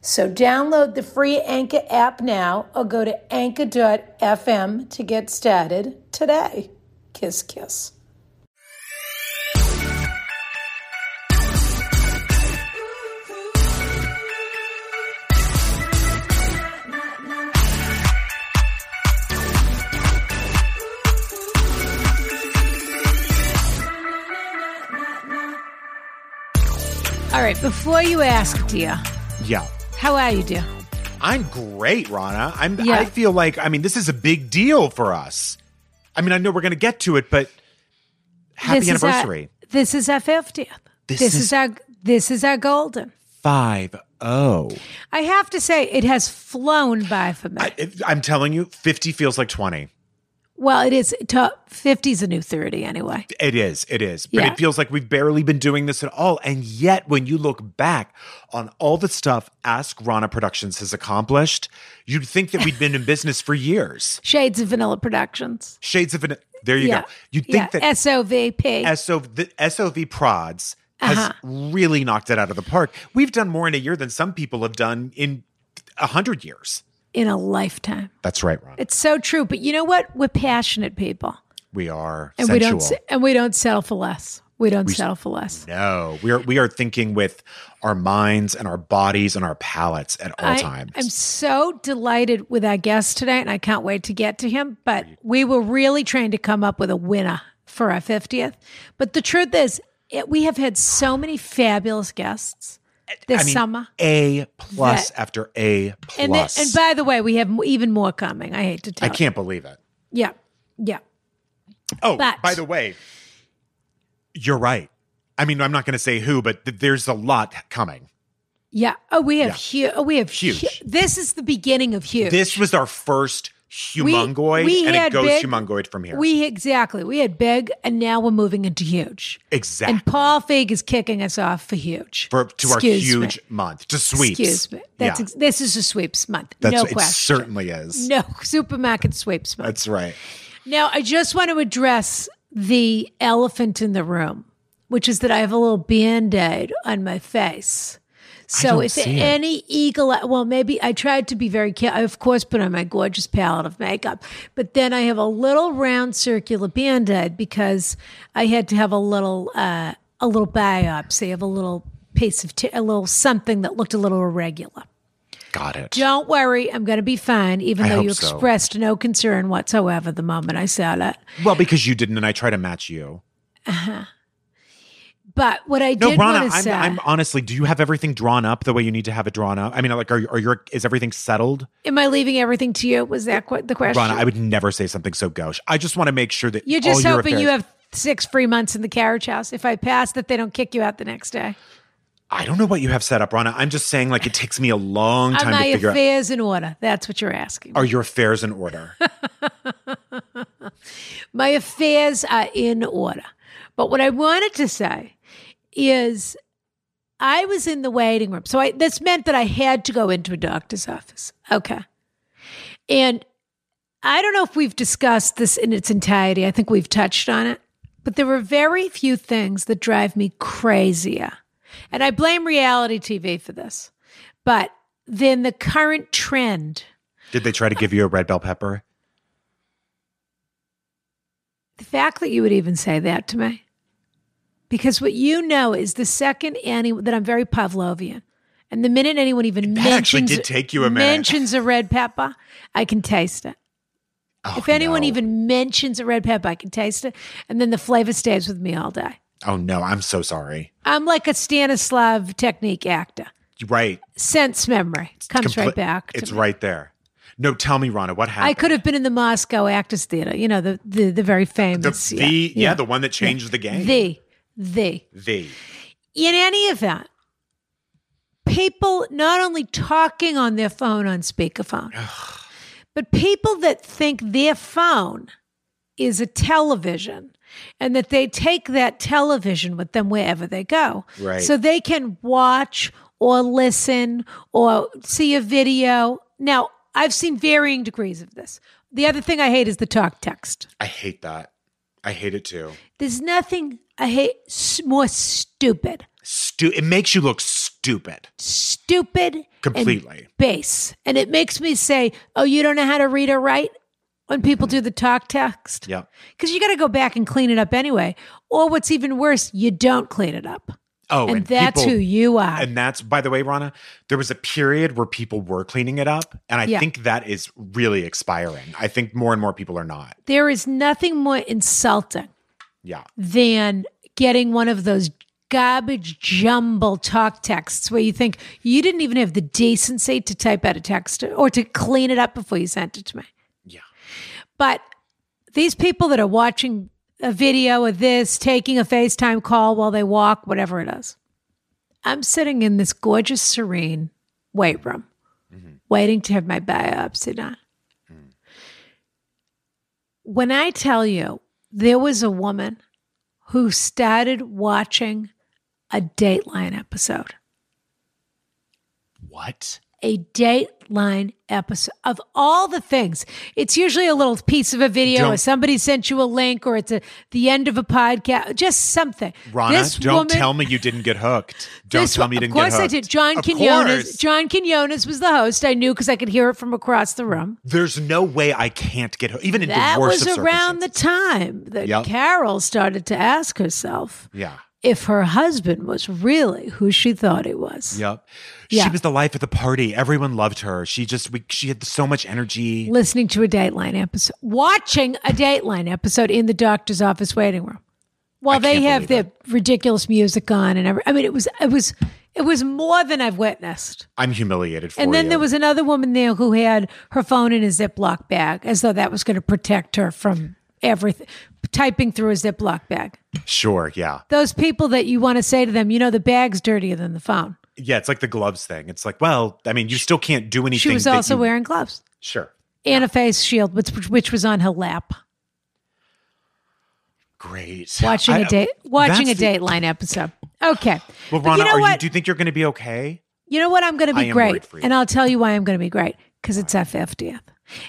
So download the free Anchor app now or go to anchor.fm to get started today. Kiss, kiss. All right, before you ask, dear, Yeah. How are you, dear? I'm great, Rana. I'm Yeah. I feel like I mean this is a big deal for us. I mean, I know we're gonna get to it, but happy This is our- anniversary. this is our 50th. This This, is- is, our this is our golden. Five oh. I have to say, it has flown by for me. I, I'm telling you, 50 feels like 20. Well, it is. Top 50 is a new 30 anyway. It is, it is. But Yeah. it feels like we've barely been doing this at all. And yet, when you look back on all the stuff Ask Rana Productions has accomplished, you'd think that we'd been in business for years. Shades of Vanilla Productions. Shades of an there you yeah. go. You'd yeah. think that SOVP. SOV, the SOV Prods has Uh-huh. really knocked it out of the park. We've done more in a year than some people have done in a hundred years. In a lifetime. That's right, Ron. It's so true. But you know what? We're passionate people. we are And sensual. we don't and we don't settle for less. We don't settle for less. no, we are we are thinking with our minds and our bodies and our palates at all I, times. I'm so delighted with our guest today, and I can't wait to get to him. But we were really trying to come up with a winner for our 50th. But the truth is, it, we have had so many fabulous guests this I mean, summer. A plus That- after A plus. And, then, and by the way, we have even more coming. I hate to tell you. I can't believe it. Yeah. Yeah. Oh, But- by the way, you're right. I mean, I'm not going to say who, but th- there's a lot coming. Yeah. Oh, we have Yeah. huge. Oh, we have Huge. hu- this is the beginning of huge. This was our first humongoid, we and it goes big- humongoid from here. we exactly. We had big, and now we're moving into huge. exactly. And Paul Feig is kicking us off for huge. for to our huge me. month to sweeps. Excuse me. That's yeah. ex- this is a sweeps month. That's no it question. certainly is. No supermarket sweeps month. That's right. Now, I just want to address the elephant in the room, which is that I have a little band aid on my face. So if it. any eagle, well, maybe I tried to be very careful. I, of course, put on my gorgeous palette of makeup, but then I have a little round circular band aid because I had to have a little, uh, a little biopsy of a little piece of, t- a little something that looked a little irregular. Got it. Don't worry, I'm going to be fine, even I though you so. expressed no concern whatsoever the moment I said it. Well, because you didn't, and I try to match you. But what I No, did Rana, I'm, say, I'm honestly. Do you have everything drawn up the way you need to have it drawn up? I mean, like, are, you- are your is everything settled? am I leaving everything to you? Was that qu- the question? Rana, I would never say something so gauche. I just want to make sure that You're just all your hoping you have six free months in the carriage house. If I pass, that they don't kick you out the next day. I don't know what you have set up, Rana. I'm just saying, like, it takes me a long time to figure out. My affairs in order? That's what you're asking. Are your affairs in order? my affairs are in order. But what I wanted to say is I was in the waiting room. So I, this meant that I had to go into a doctor's office. Okay. And I don't know if we've discussed this in its entirety. I think we've touched on it. But there are very few things that drive me crazier. And I blame reality TV for this. But then the current trend, Did they try to give you a red bell pepper? the fact that you would even say that to me, Because what you know is the second any that I'm very Pavlovian, and the minute anyone even That mentions actually did take you a minute. mentions a red pepper, I can taste it. Oh, if anyone no. even mentions a red pepper, I can taste it, and then the flavor stays with me all day. Oh no, I'm so sorry. I'm like a Stanislav technique actor. Right. Sense memory comes Compli- right back. To It's me. right there. No, tell me, Rana, what happened? I could have been in the Moscow Actors Theater. You know the the, the very famous. the yeah, the one that changed the game. the the. the In any event, people not only talking on their phone on speakerphone, but people that think their phone is a television and that they take that television with them wherever they go. Right. So they can watch or listen or see a video. Now, I've seen varying degrees of this. The other thing I hate is the talk text. I hate that. I hate it too. There's nothing I hate more stupid Stu- it makes you look stupid. stupid Completely. and base. And it makes me say, oh, you don't know how to read or write when people do the talk text? Yeah. Because you got to go back and clean it up anyway. Or what's even worse, you don't clean it up. Oh, and, that's people- who you are. And that's, by the way, Rana, there was a period where people were cleaning it up. And I Yeah. think that is really expiring. I think more and more people are not. there is nothing more insulting Yeah. than getting one of those garbage jumble talk texts where you think you didn't even have the decency to type out a text or to clean it up before you sent it to me. Yeah. But these people that are watching a video of this, taking a FaceTime call while they walk, whatever it is, I'm sitting in this gorgeous, serene weight room, mm-hmm. waiting to have my biopsy done. When I tell you there was a woman who started watching a Dateline episode, What? A Dateline episode of all the things. It's usually a little piece of a video, or Don't- somebody sent you a link, or it's a, the end of a podcast, just something. Rana, This don't woman- tell me you didn't get hooked. Don't this- tell me you didn't get hooked. Of course I did. John Of Quinones. course. John Quinones was the host. I knew because I could hear it from across the room. There's no way I can't get hooked, even in That the worst was around the time that Yep. Carol started to ask herself Yeah. If her husband was really who she thought he was. Yep. Yeah. She was the life of the party. Everyone loved her. She just we, she had so much energy. listening to a Dateline episode, watching a Dateline episode in the doctor's office waiting room, while I they have their ridiculous music on and every, I mean, it was it was it was more than I've witnessed. I'm humiliated for And then you. there was another woman there who had her phone in a Ziploc bag, as though that was going to protect her from everything. Typing through a Ziploc bag. sure, yeah. Those people that you want to say to them, you know, the bag's dirtier than the phone. Yeah, it's like the gloves thing. It's like, well, I mean, you still can't do anything. She was also you- wearing gloves Sure. and a face shield, which, which was on her lap. Great. watching I- a date watching a the- Dateline episode. Okay. Well, Rana, you know are you, do you think you're going to be okay? You know what? I'm going to be great, worried for you. and I'll tell you why I'm going to be great because it's our 50th,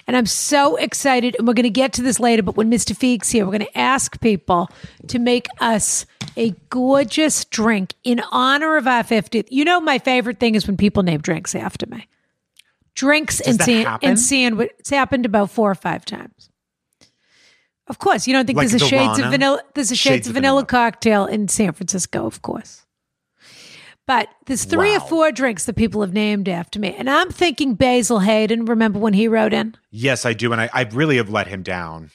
and I'm so excited. And we're going to get to this later, but when Mr. Feig's here, we're going to ask people to make us a gorgeous drink in honor of our 50th. You know, my favorite thing is when people name drinks after me. Drinks and that san- and sandwich. It's happened about four or five times. Of course, you don't think Like there's a the shades of vanilla. There's a shades, Shades of of vanilla, vanilla. cocktail in San Francisco, of course. But there's three or four drinks that people have named after me, and I'm thinking Basil Hayden. Remember when he wrote in? Yes, I do, and I, I really have let him down.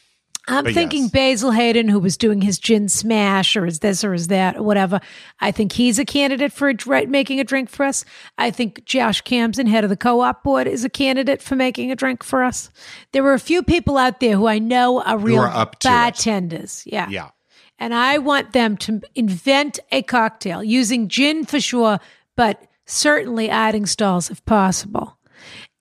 I'm But thinking yes. Basil Hayden, who was doing his gin smash, or is this or is that, or whatever. I think he's a candidate for a, dr- making a drink for us. I think Josh Camden, head of the co-op board, is a candidate for making a drink for us. There were a few people out there who I know are real are to it. bartenders. Yeah. Yeah. And I want them to invent a cocktail using gin for sure, but certainly Artingstall's if possible.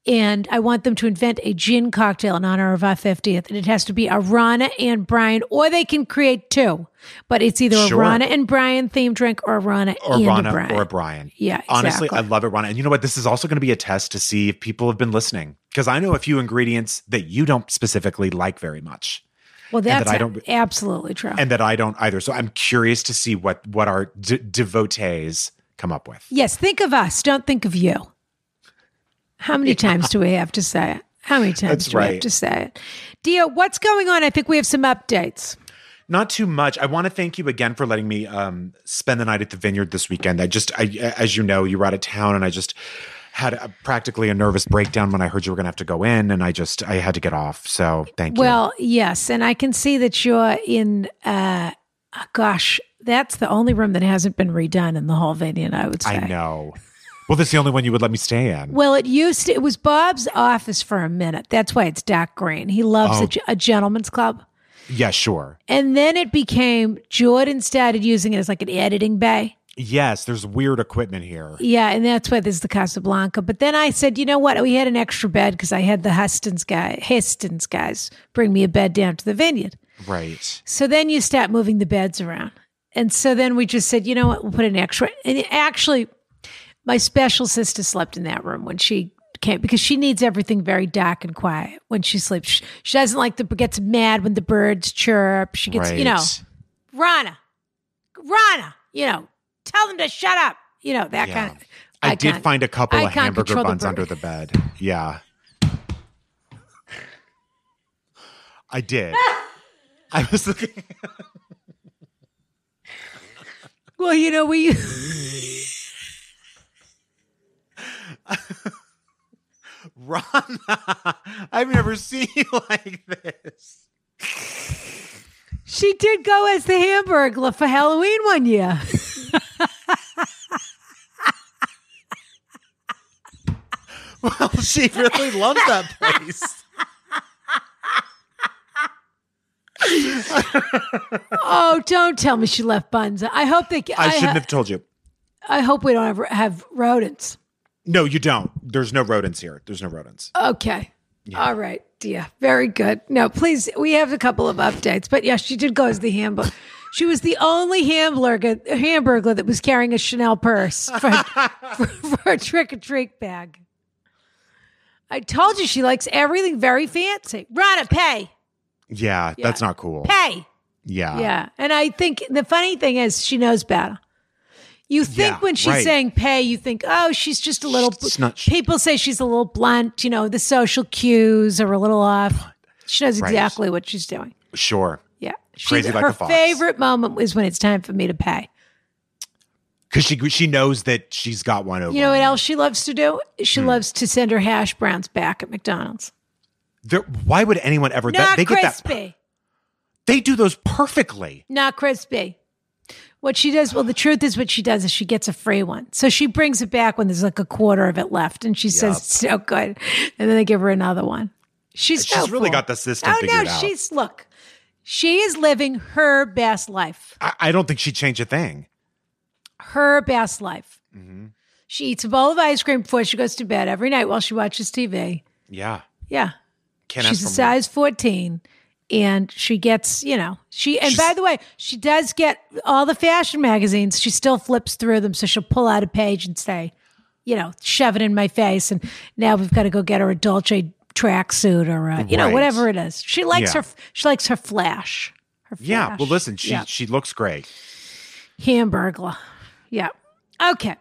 And I want them to invent a gin cocktail in honor of our 50th. And it has to be a Rana and Brian, or they can create two. But it's either Sure. a Rana and Brian themed drink or a Rana Or and Rana Brian. or a Brian. Yeah, Honestly. I love it, Rana. And you know what? This is also going to be a test to see if people have been listening. Because I know a few ingredients that you don't specifically like very much. Well, that that's I don't- absolutely true. and that I don't either. So I'm curious to see what what our d- devotees come up with. yes, think of us. Don't think of you. How many times do we have to say it? How many times That's do we have to say it? Dio, what's going on? I think we have some updates. Not too much. I want to thank you again for letting me um, spend the night at the vineyard this weekend. I just, I, as you know, you were out of town, and I just had a, practically a nervous breakdown when I heard you were going to have to go in, and I just, I had to get off. So thank you. Well, yes, and I can see that you're in. uh Gosh, that's the only room that hasn't been redone in the whole vineyard. I would say. I know. Well, that's the only one you would let me stay in. Well, it used to. It was Bob's office for a minute. That's why it's dark green. He loves Oh. a, a gentleman's club. yeah, sure. And then it became Jordan started using it as like an editing bay. Yes, there's weird equipment here. Yeah, and that's why there's the Casablanca. But then I said, you know what? We had an extra bed because I had the Hustons guy, Hastings guys bring me a bed down to the vineyard. Right. So then you start moving the beds around. And so then we just said, you know what? We'll put an extra. And actually, my special sister slept in that room when she came because she needs everything very dark and quiet when she sleeps. She, she doesn't like the gets mad when the birds chirp. She gets, right. you know, Rana, Rana, you know, tell them to shut up. You know, that Yeah. kind of. I, did find a couple I of hamburger control the buns under the bed. Yeah. I did. I was looking. Well, you know, we. Ron, I've never seen you like this. she did go as the Hamburglar for Halloween one year. Well, she really loves that place. oh, don't tell me she left buns. I hope they. I shouldn't ha- have told you. I hope we don't ever have rodents. No, you don't. There's no rodents here. There's no rodents. Okay. All right, dear. Very good. No, please. We have a couple of updates, but yes, she did go as the hamburger. She was the only hamburger hamburger that was carrying a Chanel purse for, for, for a trick or treat bag. I told you she likes everything very fancy. Rana, pay, Yeah, that's not cool. pay. Yeah. Yeah. And I think the funny thing is she knows better. You think Yeah, when she's right. saying pay, you think, oh, she's just a little. Not- people say she's a little blunt. You know, the social cues are a little off. She knows Right. exactly what she's doing. Sure. Yeah. She's, like her a fox. favorite moment is when it's time for me to pay. Because she she knows that she's got one over. You know what else she loves to do? She Hmm. loves to send her hash browns back at McDonald's. There- why would anyone ever? that- Not they get that. crispy. They do those perfectly. Not crispy. What she does, well, the truth is, what she does is she gets a free one. So she brings it back when there's like a quarter of it left, and she says it's so good, and then they give her another one. She's She's really got the system Oh no, out. she's look, she is living her best life. I, I don't think she'd change a thing. Her best life. Mm-hmm. She eats a bowl of ice cream before she goes to bed every night while she watches TV. Yeah. Yeah, Can't she's a more. size 14 and she gets you know she and by the way she does get all the fashion magazines she still flips through them so she'll pull out a page and say you know shove it in my face and now we've got to go get her a dolce tracksuit or uh, you know whatever it is she likes Yeah. her she likes her flash her Yeah. Well, listen, she yeah. she looks great. hamburglar yeah okay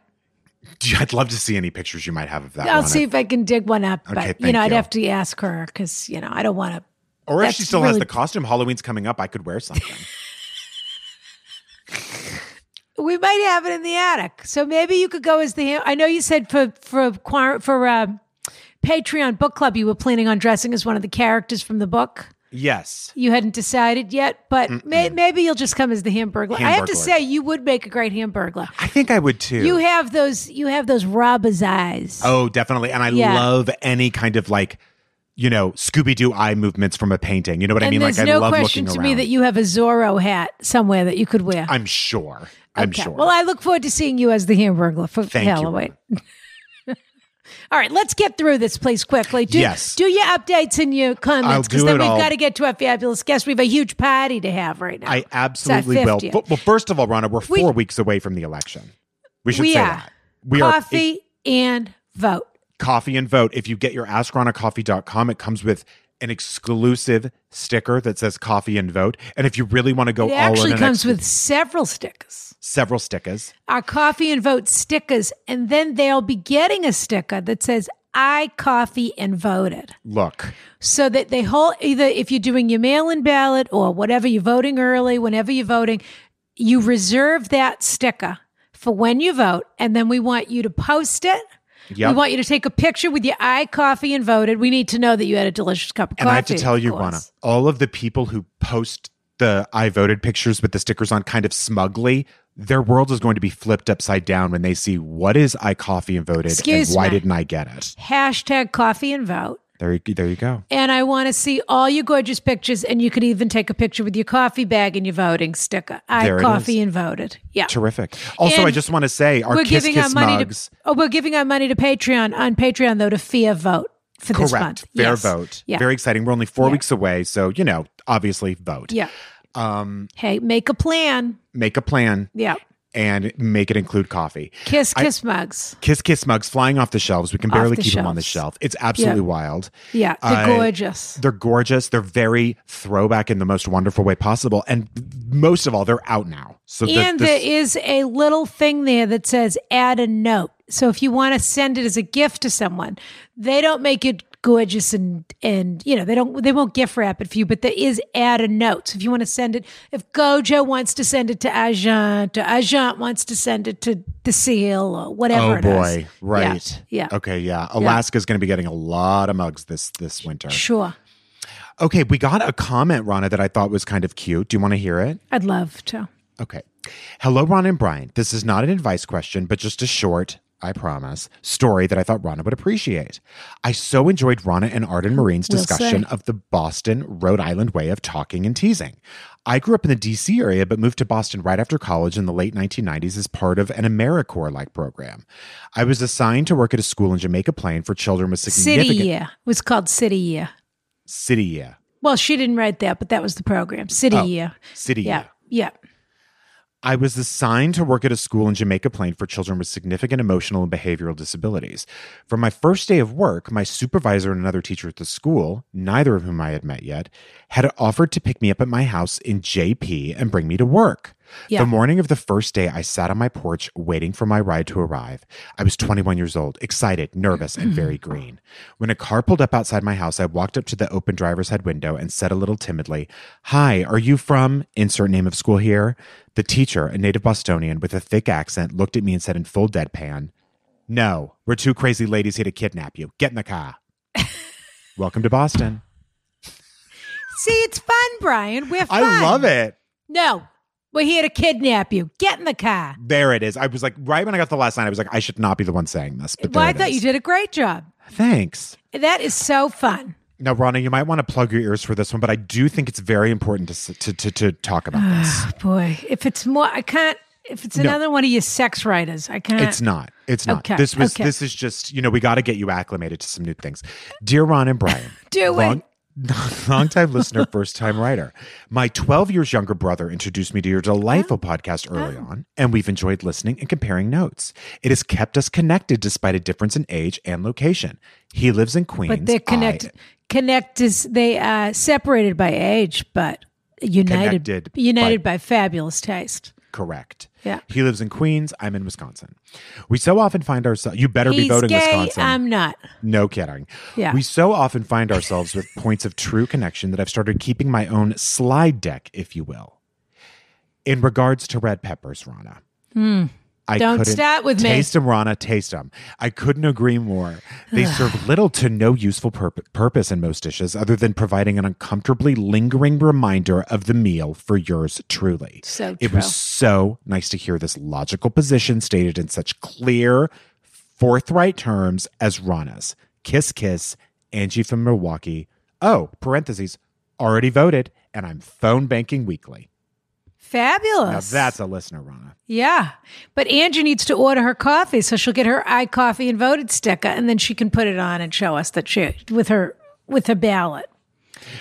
I'd love to see any pictures you might have of that. i'll see if i can dig one up Okay, but you thank know i'd have to ask her because you know i don't want to Or if she still has the costume, Halloween's coming up. I could wear something. We might have it in the attic, so maybe you could go as the. I know you said for for for uh, Patreon book club you were planning on dressing as one of the characters from the book. yes. You hadn't decided yet, but may- maybe you'll just come as the Hamburglar. I have to Hamburglar. say, you would make a great Hamburglar. I think I would too. You have those. You have those robber's eyes. oh, definitely. And I Yeah. love any kind of like, you know, Scooby Doo eye movements from a painting. You know what I and mean? there's Like I no love question looking to me that you have a Zorro hat somewhere that you could wear. I'm sure. I'm Okay. sure. Well, I look forward to seeing you as the Hamburglar for Thank you, Halloween. all right, let's get through this, please, quickly. Do, Yes. Do your updates and your comments because then it we've all. got to get to our fabulous guest. We have a huge party to have right now. I absolutely will. But, well, first of all, Ronna, we're We- four weeks away from the election. We should We say are. that. We are Coffee and vote. coffee and vote. If you get your AskRonnaCoffee.com, it comes with an exclusive sticker that says coffee and vote. And if you really want to go It all actually in, comes ex- with several stickers. several stickers. Our coffee and vote stickers, and then they'll be getting a sticker that says I coffee and voted Look, so that they hold either if you're doing your mail-in ballot or whatever you're voting early whenever you're voting you reserve that sticker for when you vote and then we want you to post it Yep. we want you to take a picture with your eye coffee and voted we need to know that you had a delicious cup of and coffee And I have to tell you. Rana, all of the people who post the I voted pictures with the stickers on kind of smugly, their world is going to be flipped upside down when they see what is I coffee and voted Excuse and why me. didn't I get it? hashtag coffee and vote There you, there you go. and I want to see all your gorgeous pictures, and you could even take a picture with your coffee bag and your voting sticker. I There coffee and voted. Yeah, Terrific. Also, And I just want to say our we're Kiss giving Kiss our money mugs. to. Oh, we're giving our money to Patreon on Patreon though to Fair Vote for this month. Fair Yes. vote. Yeah. Very exciting. We're only four Yeah. weeks away. So, you know, obviously vote. Yeah. Um, Hey, make a plan. make a plan Yeah. And make it include coffee. Kiss, I- kiss mugs. Kiss Kiss mugs flying off the shelves. We can barely the keep them on the shelf. It's absolutely Yeah. wild. Yeah, they're I- gorgeous. They're gorgeous. They're very throwback in the most wonderful way possible. And most of all, they're out now. So and the- there is a little thing there that says add a note. So if you want to send it as a gift to someone, they don't make it gorgeous and and you know they don't they won't gift wrap it for you, but there is add a note. So if you want to send it, if Gojo wants to send it to Agent, or Agent wants to send it to the Seal or whatever. oh it is. boy, right? Yeah. yeah. Okay, yeah. Alaska's going to be getting a lot of mugs this this winter. Sure, Okay, we got a comment, Rana, that I thought was kind of cute. Do you want to hear it? I'd love to. Okay. Hello, Ron and Brian. This is not an advice question, but just a short, I promise, story that I thought Rana would appreciate. I so enjoyed Rana and Arden oh, Myrin's We'll discussion of the Boston, Rhode Island way of talking and teasing. I grew up in the DC area, but moved to Boston right after college in the late 1990s as part of an AmeriCorps like program. I was assigned to work at a school in Jamaica Plain for children with significant. City Year it was called City Year. city year. Well, she didn't write that, but that was the program. City Oh, Year. City Yeah, year. yeah. I was assigned to work at a school in Jamaica Plain for children with significant emotional and behavioral disabilities. From my first day of work, my supervisor and another teacher at the school, neither of whom I had met yet, had offered to pick me up at my house in JP and bring me to work. Yeah. The morning of the first day, I sat on my porch waiting for my ride to arrive. I was 21 years old, excited, nervous, and very mm-hmm. green. When a car pulled up outside my house, I walked up to the open driver's head window and said a little timidly, Hi, are you from insert name of school here? The teacher, a native Bostonian with a thick accent, looked at me and said in full deadpan, No, we're two crazy ladies here to kidnap you. Get in the car. Welcome to Boston. See, it's fun, Brian. We're fun. I love it. No, we're here to kidnap you. Get in the car. There it is. I was like, right when I got the last line, I was like, I should not be the one saying this. But Well, I thought is. you did a great job. Thanks. That is so fun. Now, Rana, you might want to plug your ears for this one, but I do think it's very important to to to, to talk about ah, this. Boy, if it's more, I can't. If it's another one of your sex writers, I can't. It's not. It's not. Okay, This was. okay. This is just. You know, we got to get you acclimated to some new things. Dear Ron and Brian, Do long, it. long time listener, first time writer. My 12 years younger brother introduced me to your delightful Oh. podcast early oh. on, and we've enjoyed listening and comparing notes. It has kept us connected despite a difference in age and location. He lives in Queens. but they're I- connected. Connect is they are separated by age, but united. United by, fabulous taste. Correct. Yeah. He lives in Queens. I'm in Wisconsin. We so often find ourselves. You better be voting gay. Wisconsin. I'm not. no kidding. Yeah. We so often find ourselves with points of true connection that I've started keeping my own slide deck, if you will. In regards to red peppers, Rana. Hmm. I. Don't start with me. Taste them, Rana. Taste them. I couldn't agree more. They serve little to no useful purp- purpose in most dishes, other than providing an uncomfortably lingering reminder of the meal for yours truly. So true. It was so nice to hear this logical position stated in such clear, forthright terms as Rana's. Kiss, kiss, Angie from Milwaukee. Oh, parentheses, already voted, and I'm phone banking weekly. Now Fabulous. that's a listener, Rana. Yeah. But Angie needs to order her coffee, so she'll get her i coffee and voted sticker, and then she can put it on and show us that she with her with her ballot.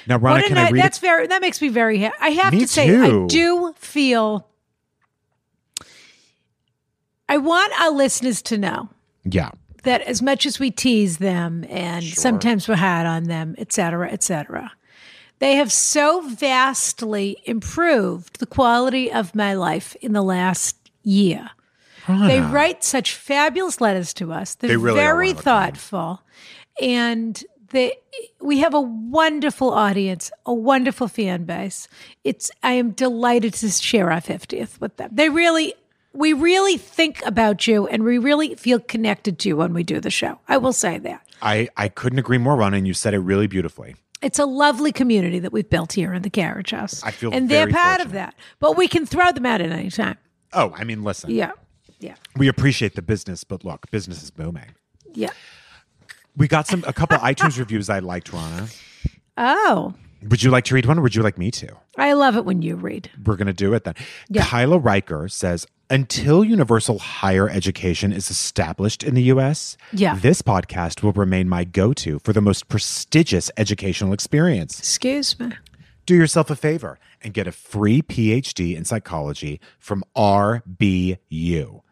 Now, Rana, can I night- read that's it? very that makes me very happy. I have Me to say, too. I do feel I want our listeners to know Yeah. that as much as we tease them and sometimes we're hard on them, et cetera, et cetera, they have so vastly improved the quality of my life in the last year. They write such fabulous letters to us. They're They really very one of a thoughtful. And they we have a wonderful audience, a wonderful fan base. It's I am delighted to share our 50th with them. They really we really think about you and we really feel connected to you when we do the show. I will say that. I, I couldn't agree more, Ron, and you said it really beautifully. It's a lovely community that we've built here in the carriage house. I feel and they're part of that. But we can throw them out at any time. Oh, I mean, listen, Yeah. Yeah. we appreciate the business, but look, business is booming. Yeah. We got some a couple of iTunes reviews I liked, Rana. Oh, Would you like to read one or would you like me to? I love it when you read. We're going to do it then. Yeah. Kyla Riker says until universal higher education is established in the US, Yeah. this podcast will remain my go to for the most prestigious educational experience. Excuse me. Do yourself a favor and get a free PhD in psychology from RBU,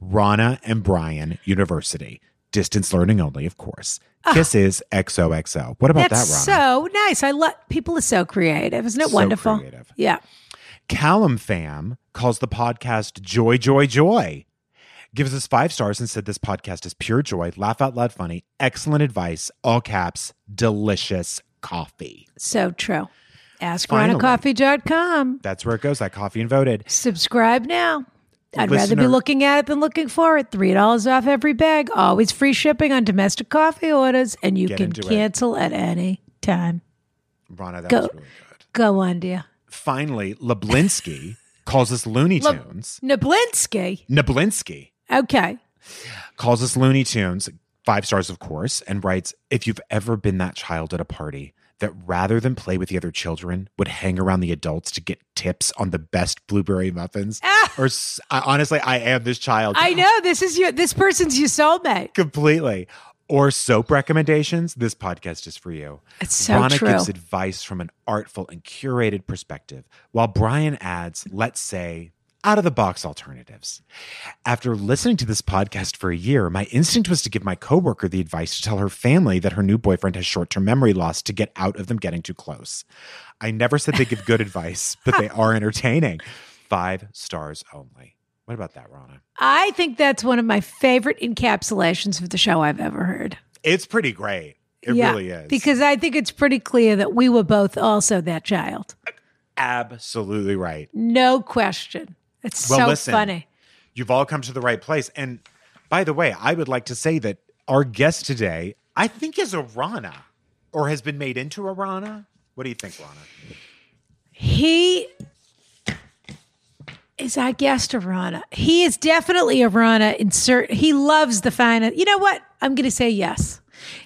Rana and Brian University. Distance learning only, of course. Kisses XOXO. What about Ah. That's that, Rana? so nice. I love people are so creative. Isn't it So wonderful? creative. Yeah. Callum Fam calls the podcast Joy, Joy, Joy. Gives us five stars and said this podcast is pure joy, laugh out loud funny, excellent advice, all caps, delicious coffee. So true. Ask Finally. com. That's where it goes. I coffee and voted. Subscribe now. I'd rather be looking at it than looking for it. Three dollars off every bag. Always free shipping on domestic coffee orders, and you can into it. cancel at any time. Rana, that Go. was really good. Go on, dear. Finally, Lablinsky calls us Looney Lab- Tunes. Nablinsky. Nablinsky Okay. calls us Looney Tunes, five stars, of course, and writes If you've ever been that child at a party that rather than play with the other children would hang around the adults to get tips on the best blueberry muffins, ah! or s- I, honestly, I am this child. I know this is your this person's your soulmate. completely. Or soap recommendations, this podcast is for you. It's so Rana true. gives advice from an artful and curated perspective, while Brian adds, let's say, out of the box alternatives. After listening to this podcast for a year, my instinct was to give my coworker the advice to tell her family that her new boyfriend has short term memory loss to get out of them getting too close. I never said they give good advice, but they are entertaining. Five stars only. What about that, Rana? I think that's one of my favorite encapsulations of the show I've ever heard. It's pretty great. It Yeah, really is. Because I think it's pretty clear that we were both also that child. Absolutely right. No question. It's Well, so listen. funny. You've all come to the right place. And by the way, I would like to say that our guest today, I think, is a Rana or has been made into a Rana. What do you think, Rana? He is I guest a Rana. He is definitely a Rana in certain he loves the finer. You know what? I'm gonna say yes.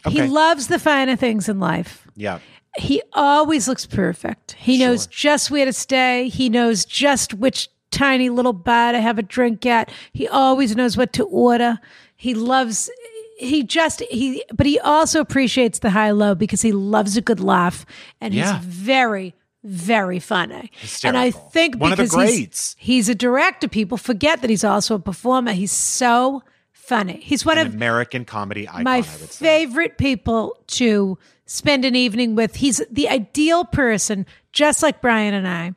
He loves the finer things in life. Yeah. He always looks perfect. He knows just where to stay. He knows just which tiny little bar to have a drink at. He always knows what to order. He loves he just he but he also appreciates the high low because he loves a good laugh and Yeah. he's very very funny. And I think One because he's- He's, a director, people forget that he's also a performer. He's so funny. He's one An of American comedy icon, my I would say. favorite people to spend an evening with. He's the ideal person, just like Brian and I,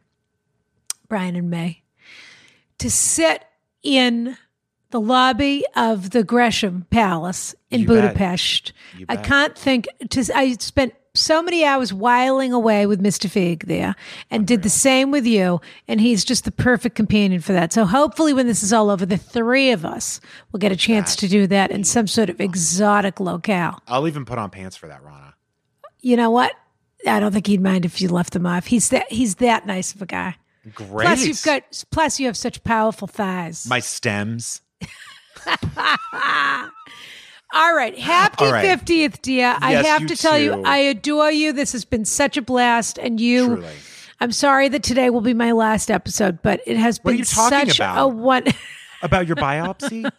Brian and May, to sit in the lobby of the Gresham Palace in You. Budapest. I can't think. To, I spent so many hours whiling away with Mr. Feig there, and did the same with you. And he's just the perfect companion for that. So hopefully, when this is all over, the three of us will get a chance to do that in some sort of exotic locale. I'll even put on pants for that, Rana. You know what? I don't think he'd mind if you left them off. He's that he's that nice of a guy. Great. Plus, you've got plus you have such powerful thighs. my stems. All right. Happy All right. 50th, dear. I have to tell you. I adore you. This has been such a blast. And you, Truly. I'm sorry that today will be my last episode, but it has What been such about? a one. About your biopsy?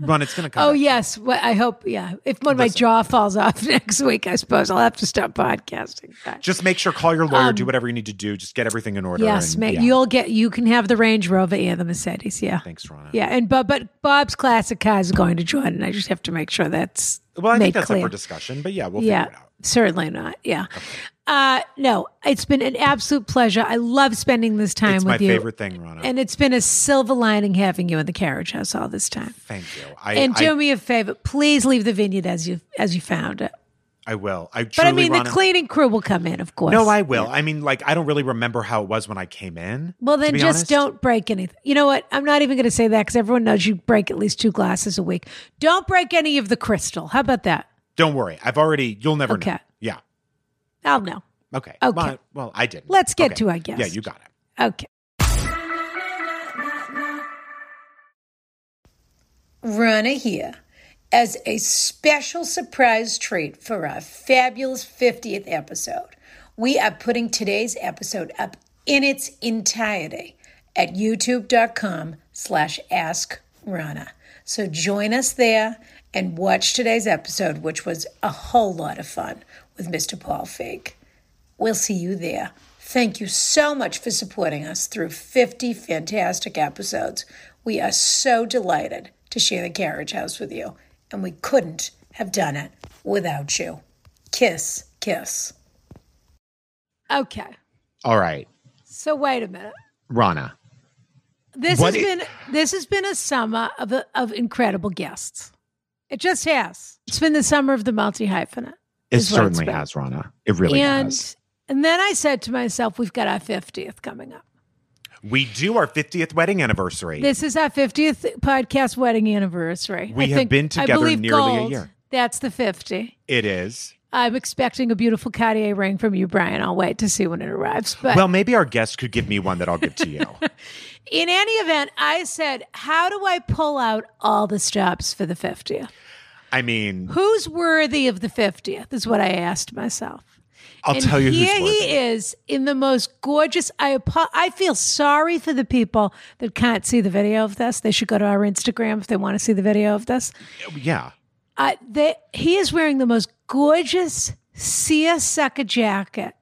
Run, it's going to come. Oh back. yes, well, I hope. Yeah, if when my jaw falls off next week, I suppose I'll have to stop podcasting. But- Just make sure, call your lawyer, do whatever you need to do. Just get everything in order. Um, yes, and- mate. yeah. You'll get. You can have the Range Rover and the Mercedes. Yeah. Thanks, Ron. Yeah, and but but Bob's classic car is going to join, and I just have to make sure that's Well, I think that's clear. up for discussion, but yeah, we'll yeah, figure it out. certainly not. Yeah. Uh, no, it's been an absolute pleasure. I love spending this time It's with you. It's my favorite thing, Rana. And it's been a silver lining having you in the carriage house all this time. Thank you. I, and do I, me a favor, please leave the vineyard as you as you found it. I will. I But I mean, Rana, the cleaning crew will come in, of course. No, I will. I mean, like, I don't really remember how it was when I came in. Well, then just honest. don't break anything. You know what? I'm not even going to say that because everyone knows you break at least two glasses a week. Don't break any of the crystal. How about that? Don't worry. I've already. You'll never Okay. know. Yeah. I'll know. Okay. Okay. Well, well, I didn't. Let's get Okay. to our guest. Yeah, you got it. Okay. Rana here as a special surprise treat for our fabulous 50th episode. We are putting today's episode up in its entirety at youtube.com slash ask Rana. So join us there and watch today's episode, which was a whole lot of fun with Mr. Paul Feig. We'll see you there. Thank you so much for supporting us through 50 fantastic episodes. We are so delighted to share the carriage house with you, and we couldn't have done it without you. Kiss, kiss. Okay, All right. so wait a minute. Rana. This What has i- been this has been a summer of of incredible guests. It just has. It's been the summer of the multi hyphenate. It is what it's certainly has, Rana. It really and has. and then I said to myself, we've got our 50th coming up. We do our 50th wedding anniversary. This is our 50th podcast wedding anniversary. We I have think- been together nearly a year. That's the 50. it is. I'm expecting a beautiful Cartier ring from you, Brian. I'll wait to see when it arrives. But Well, maybe our guest could give me one that I'll give to you. in any event, I said, how do I pull out all the stops for the 50th? I mean, Who's worthy of the 50th is what I asked myself. I'll and tell you here he is in the most gorgeous. I I feel sorry for the people that can't see the video of this. They should go to our Instagram if they want to see the video of this. Yeah. Uh, they, he is wearing the most gorgeous Sia seersucker jacket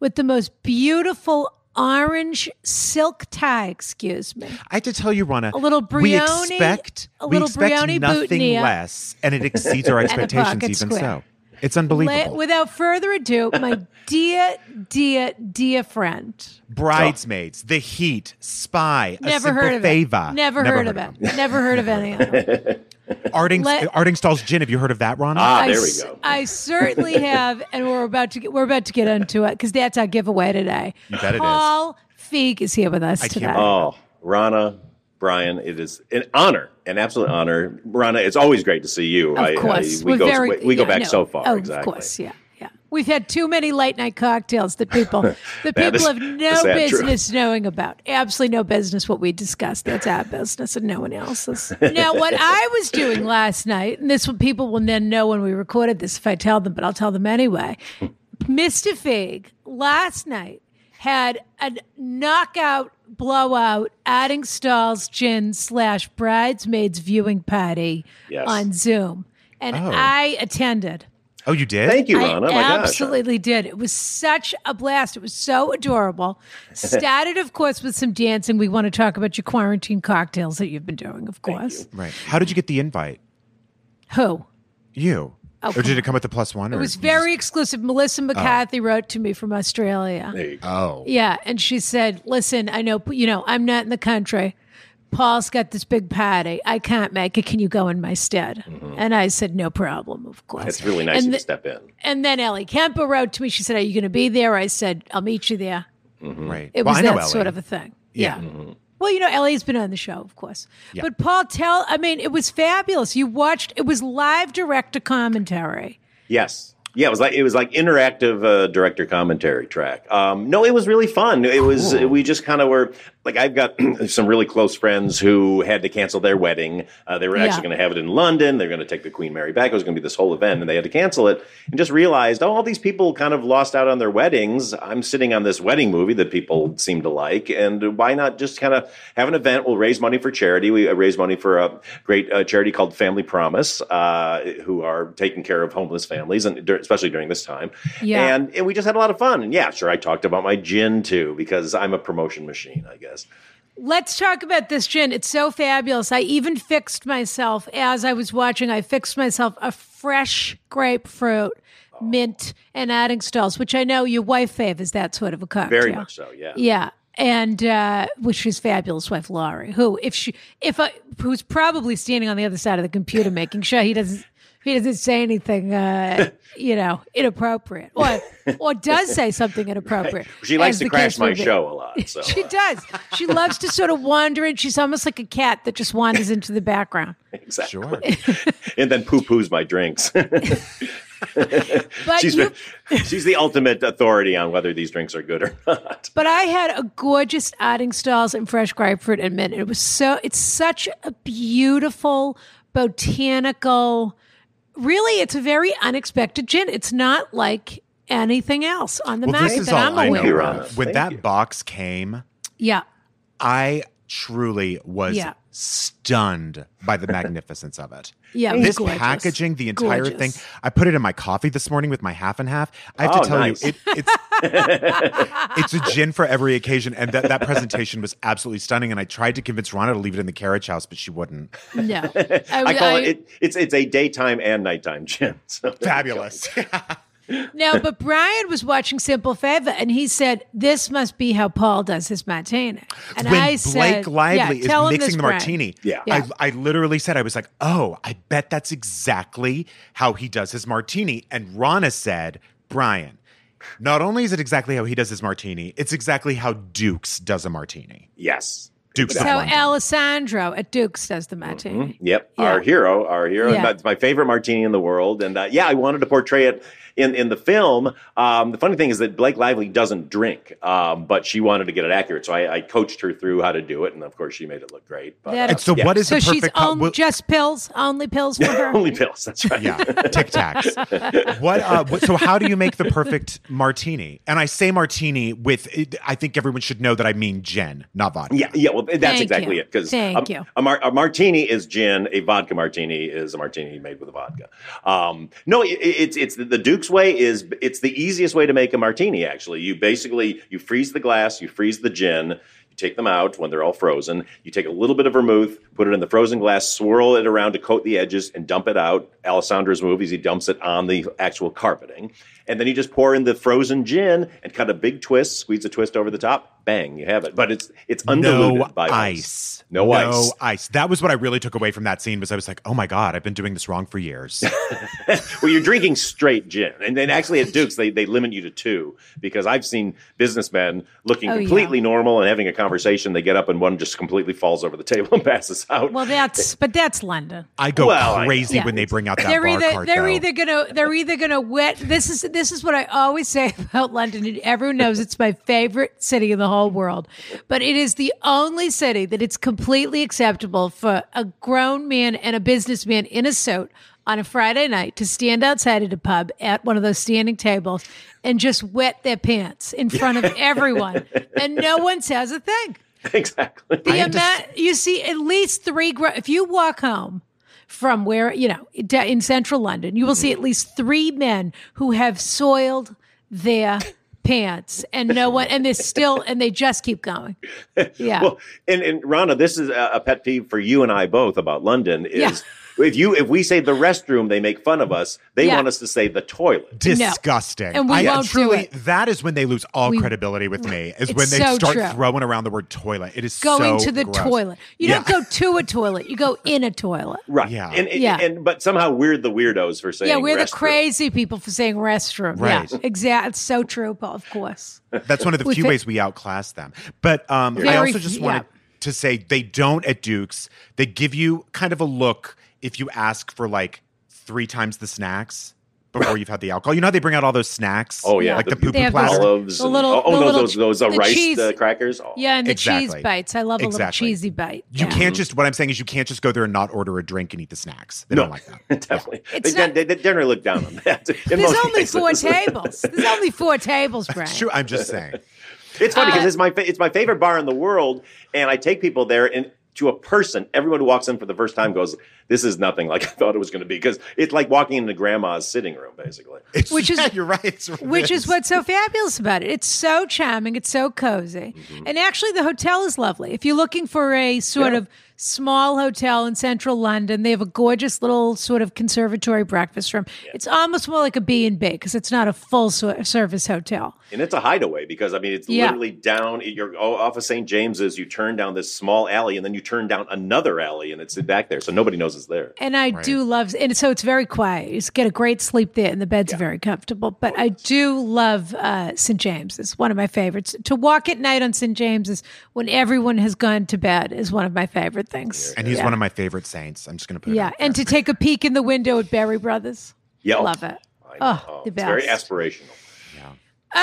with the most beautiful orange silk tie. Excuse me. I have to tell you, Rana, A little brioni, we expect, a we little expect Brioni nothing boutonniere. less, and it exceeds our expectations even square. so. It's La- unbelievable. without further ado, my dear, dear, dear friend. Bridesmaids, The Heat, Spy, A Never Simple heard of Favor. it. Never, heard, of it. Never heard of any of it. Arding, Let- Artingstall's Gin. Have you heard of that, Rana? Ah, I there we go. I certainly have, and we're about to get we're about to get into it because that's our giveaway today. You bet it is. Paul Feig is here with us can't today. Oh, Rana, Brian, it is an honor, an absolute honor. Rana, it's always great to see you. Of course, we we're go very, we, we go yeah, back no. so far. Oh, exactly. Of course, yeah, yeah. We've had too many late night cocktails that people that That people is have no business knowing about. Absolutely no business what we discussed. That's our business and no one else's. now, what I was doing last night, and this one people will then know when we recorded this if I tell them, but I'll tell them anyway. Mr. Feig last night had a knockout blowout Artingstall's gin slash bridesmaids viewing party Yes. on Zoom. And Oh. I attended. Oh, you did? Thank you, I Rana. Oh my gosh. absolutely did. It was such a blast. It was so adorable. Started, of course, with some dancing. We want to talk about your quarantine cocktails that you've been doing, of course. Right. How did you get the invite? Who? You. Oh, or did it come with the plus one? It was very exclusive. Melissa oh. McCarthy wrote to me from Australia. There you go. Oh. Yeah, and she said, "Listen, I know you know I'm not in the country. Paul's got this big party. I can't make it. Can you go in my stead?" And I said, "No problem, of course." It's really nice and of to step in. And then Ellie Kemper wrote to me. She said, "Are you going to be there?" I said, "I'll meet you there." Right. It well, was I that Ellie. sort of a thing. Yeah. Yeah. Well, you know, Ellie's been on the show, of course. Yeah. But Paul, tell, I mean, it was fabulous. You watched, it was live director commentary. Yes. Yeah, it was like it was like interactive uh, director commentary track. Um, no, it was really fun. It was we just kind of were like I've got some really close friends who had to cancel their wedding. Uh, they were actually Yeah. going to have it in London. They're going to take the Queen Mary back. It was going to be this whole event, and they had to cancel it. And just realized, oh, all these people kind of lost out on their weddings. I'm sitting on this wedding movie that people seem to like, and why not just kind of have an event? We'll raise money for charity. We uh, raise money for a great uh, charity called Family Promise, uh, who are taking care of homeless families, and especially during this time. Yeah. And, and we just had a lot of fun. And yeah, sure, I talked about my gin too because I'm a promotion machine, I guess. Let's talk about this gin. It's so fabulous. I even fixed myself as I was watching, I fixed myself a fresh grapefruit mint and Artingstall's, which I know your wife favors that sort of a cocktail. Very much so, yeah. Yeah. And uh, which is fabulous wife Laurie, who if she if I, who's probably standing on the other side of the computer making sure he doesn't he doesn't say anything uh, you know inappropriate or or does say something inappropriate. She likes to crash my show a lot. So She uh, does. She loves to sort of wander in. She's almost like a cat that just wanders into the background. exactly. Sure. and then poo poos my drinks. But she's you, she's the ultimate authority on whether these drinks are good or not. But I had a gorgeous Artingstall's and fresh grapefruit and mint. It was so it's such a beautiful botanical. Really, it's a very unexpected gin. It's not like anything else on the Well, market this is that all I'm aware of. Of. When Thank that you. box came, Yeah, I truly was Yeah. stunned by the magnificence of it. Yeah, it this gorgeous. packaging, the entire Gorgeous. thing. I put it in my coffee this morning with my half and half. I have Oh, to tell nice. you, it, it's it's a gin for every occasion, and that that presentation was absolutely stunning. And I tried to convince Rana to leave it in the carriage house, but she wouldn't. no, I call it, it it's it's a daytime and nighttime gin. So there you go. Fabulous. No, but Brian was watching Simple Favor, and he said, "This must be how Paul does his martini." And when I Blake said, Lively yeah, is tell him mixing this, the Brian. martini, Yeah. Yeah. I, I literally said, I was like, oh, I bet that's exactly how he does his martini. And Rana said, Brian, not only is it exactly how he does his martini, it's exactly how Dukes does a martini. Yes. Dukes So of Alessandro at Duke's does the martini. Yep, Yeah. our hero, our hero. Yeah. That's my favorite martini in the world. And uh, yeah, I wanted to portray it in in the film. Um, the funny thing is that Blake Lively doesn't drink, um, but she wanted to get it accurate, so I, I coached her through how to do it, and of course, she made it look great. But That- and so, Yeah. what is So the she's perfect? co- on well- just pills, only pills for her. only pills. That's right. yeah, Tic Tacs. What? Uh, what? So, how do you make the perfect martini? And I say martini with. I think everyone should know that I mean gin, not vodka. Yeah, yeah. Well, that's Thank exactly you. it. Because Thank a, you. A, mar- a martini is gin. A vodka martini is a martini made with a vodka. Um, no, it, it's it's the, the Duke's way is it's the easiest way to make a martini. Actually, you basically you freeze the glass, you freeze the gin. You take them out when they're all frozen. You take a little bit of vermouth, put it in the frozen glass, swirl it around to coat the edges, and dump it out. Alessandro's movies, he dumps it on the actual carpeting. And then you just pour in the frozen gin and cut a big twist, squeeze a twist over the top. Bang, you have it. But it's it's undiluted no by ice. No, ice. No ice. That was what I really took away from that scene. Was I was like, oh my god, I've been doing this wrong for years. well, you're drinking straight gin, and then actually at Duke's they, they limit you to two because I've seen businessmen looking Oh, yeah. completely normal and having a conversation. They get up and one just completely falls over the table and passes out. Well, that's but that's London. I go Well, I crazy know. when they bring out that they're bar either cart. they're though. either gonna they're either gonna wet. This is this is what I always say about London. And everyone knows it's my favorite city in the whole world, but it is the only city that it's completely acceptable for a grown man and a businessman in a suit on a Friday night to stand outside at a pub at one of those standing tables and just wet their pants in front of everyone, and no one says a thing. exactly. The amount you see at least three. gro- If you walk home from where you know in central London, you will see at least three men who have soiled their pants, and no one, and they're still, and they just keep going. Yeah. Well, and, and Rana, this is a, pet peeve for you and I both about London. Is Yeah. If you if we say the restroom, they make fun of us. They Yeah. want us to say the toilet. disgusting. And we I won't do truly it. that is when they lose all We- credibility with me. Is when they so start true. throwing around the word toilet. It is Going so to the gross. toilet. You Yeah. don't go to a toilet. You go in a toilet. Right. Yeah. And, and, Yeah. and but somehow we're the weirdos for saying Yeah, we're the restroom. crazy people for saying restroom. Right. Yeah, exactly. It's so true, Paul. Of course. That's one of the few fi- ways we outclass them. But um, I also f- just yeah. wanted to say they don't at Duke's. They give you kind of a look if you ask for like three times the snacks before you've had the alcohol. You know how they bring out all those snacks? Oh yeah, like the, the- poo They poo those- platter. olives. The little- oh, oh, the no, little- those those uh, the rice cheese- uh, crackers. Oh. Yeah, and the Exactly. cheese bites. I love a little cheesy bite. You Yeah. can't just. What I'm saying is, you can't just go there and not order a drink and eat the snacks. They don't like that. Definitely. It's they, not- they, they generally look down on that. There's most only four tables. There's only four tables, Brian. Sure, I'm just saying. It's funny because Uh, it's my fa- it's my favorite bar in the world, and I take people there, and to a person, everyone who walks in for the first time goes, "This is nothing like I thought it was going to be." Because it's like walking into grandma's sitting room, basically. It's- Which is- yeah, you're right. It's, which is what's so fabulous about it. It's so charming. It's so cozy. Mm-hmm. And actually, the hotel is lovely. If you're looking for a sort Yeah. of small hotel in central London, they have a gorgeous little sort of conservatory breakfast room. It's almost more like a B&B because it's not a full service hotel. And it's a hideaway because I mean it's Yeah. literally down. You're off of St. James's. You turn down this small alley, and then you turn down another alley, and it's back there, so nobody knows it's there. And I do love, and so it's very quiet. You just get a great sleep there, and the bed's are very comfortable. But I do love uh, St. James. It's one of my favorites. To walk at night on St. James's when everyone has gone to bed is one of my favorite things. and he's Yeah. one of my favorite saints. I'm just going to put it Yeah, and to take a peek in the window at Berry Brothers. Yeah, Love it. I Oh, know. the it's very aspirational.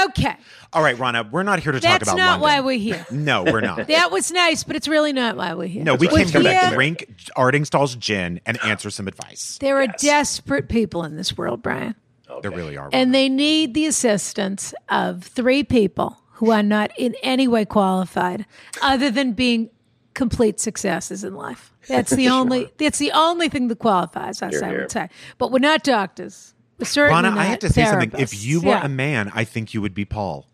Okay, All right, Rana, we're not here to talk about it. that's not London. why we're here. No, we're not. That was nice, but it's really not why we're here. no, we came here to to drink Artingstall's gin and answer some advice. There are Yes. desperate people in this world, Brian. There really are. And they need the assistance of three people who are not in any way qualified other than being complete successes in life. That's the only that's the only thing that qualifies us, Hear, I hear. would say. But we're not doctors. We're certainly Rana, not I have to say something. If you were Yeah. a man, I think you would be Paul.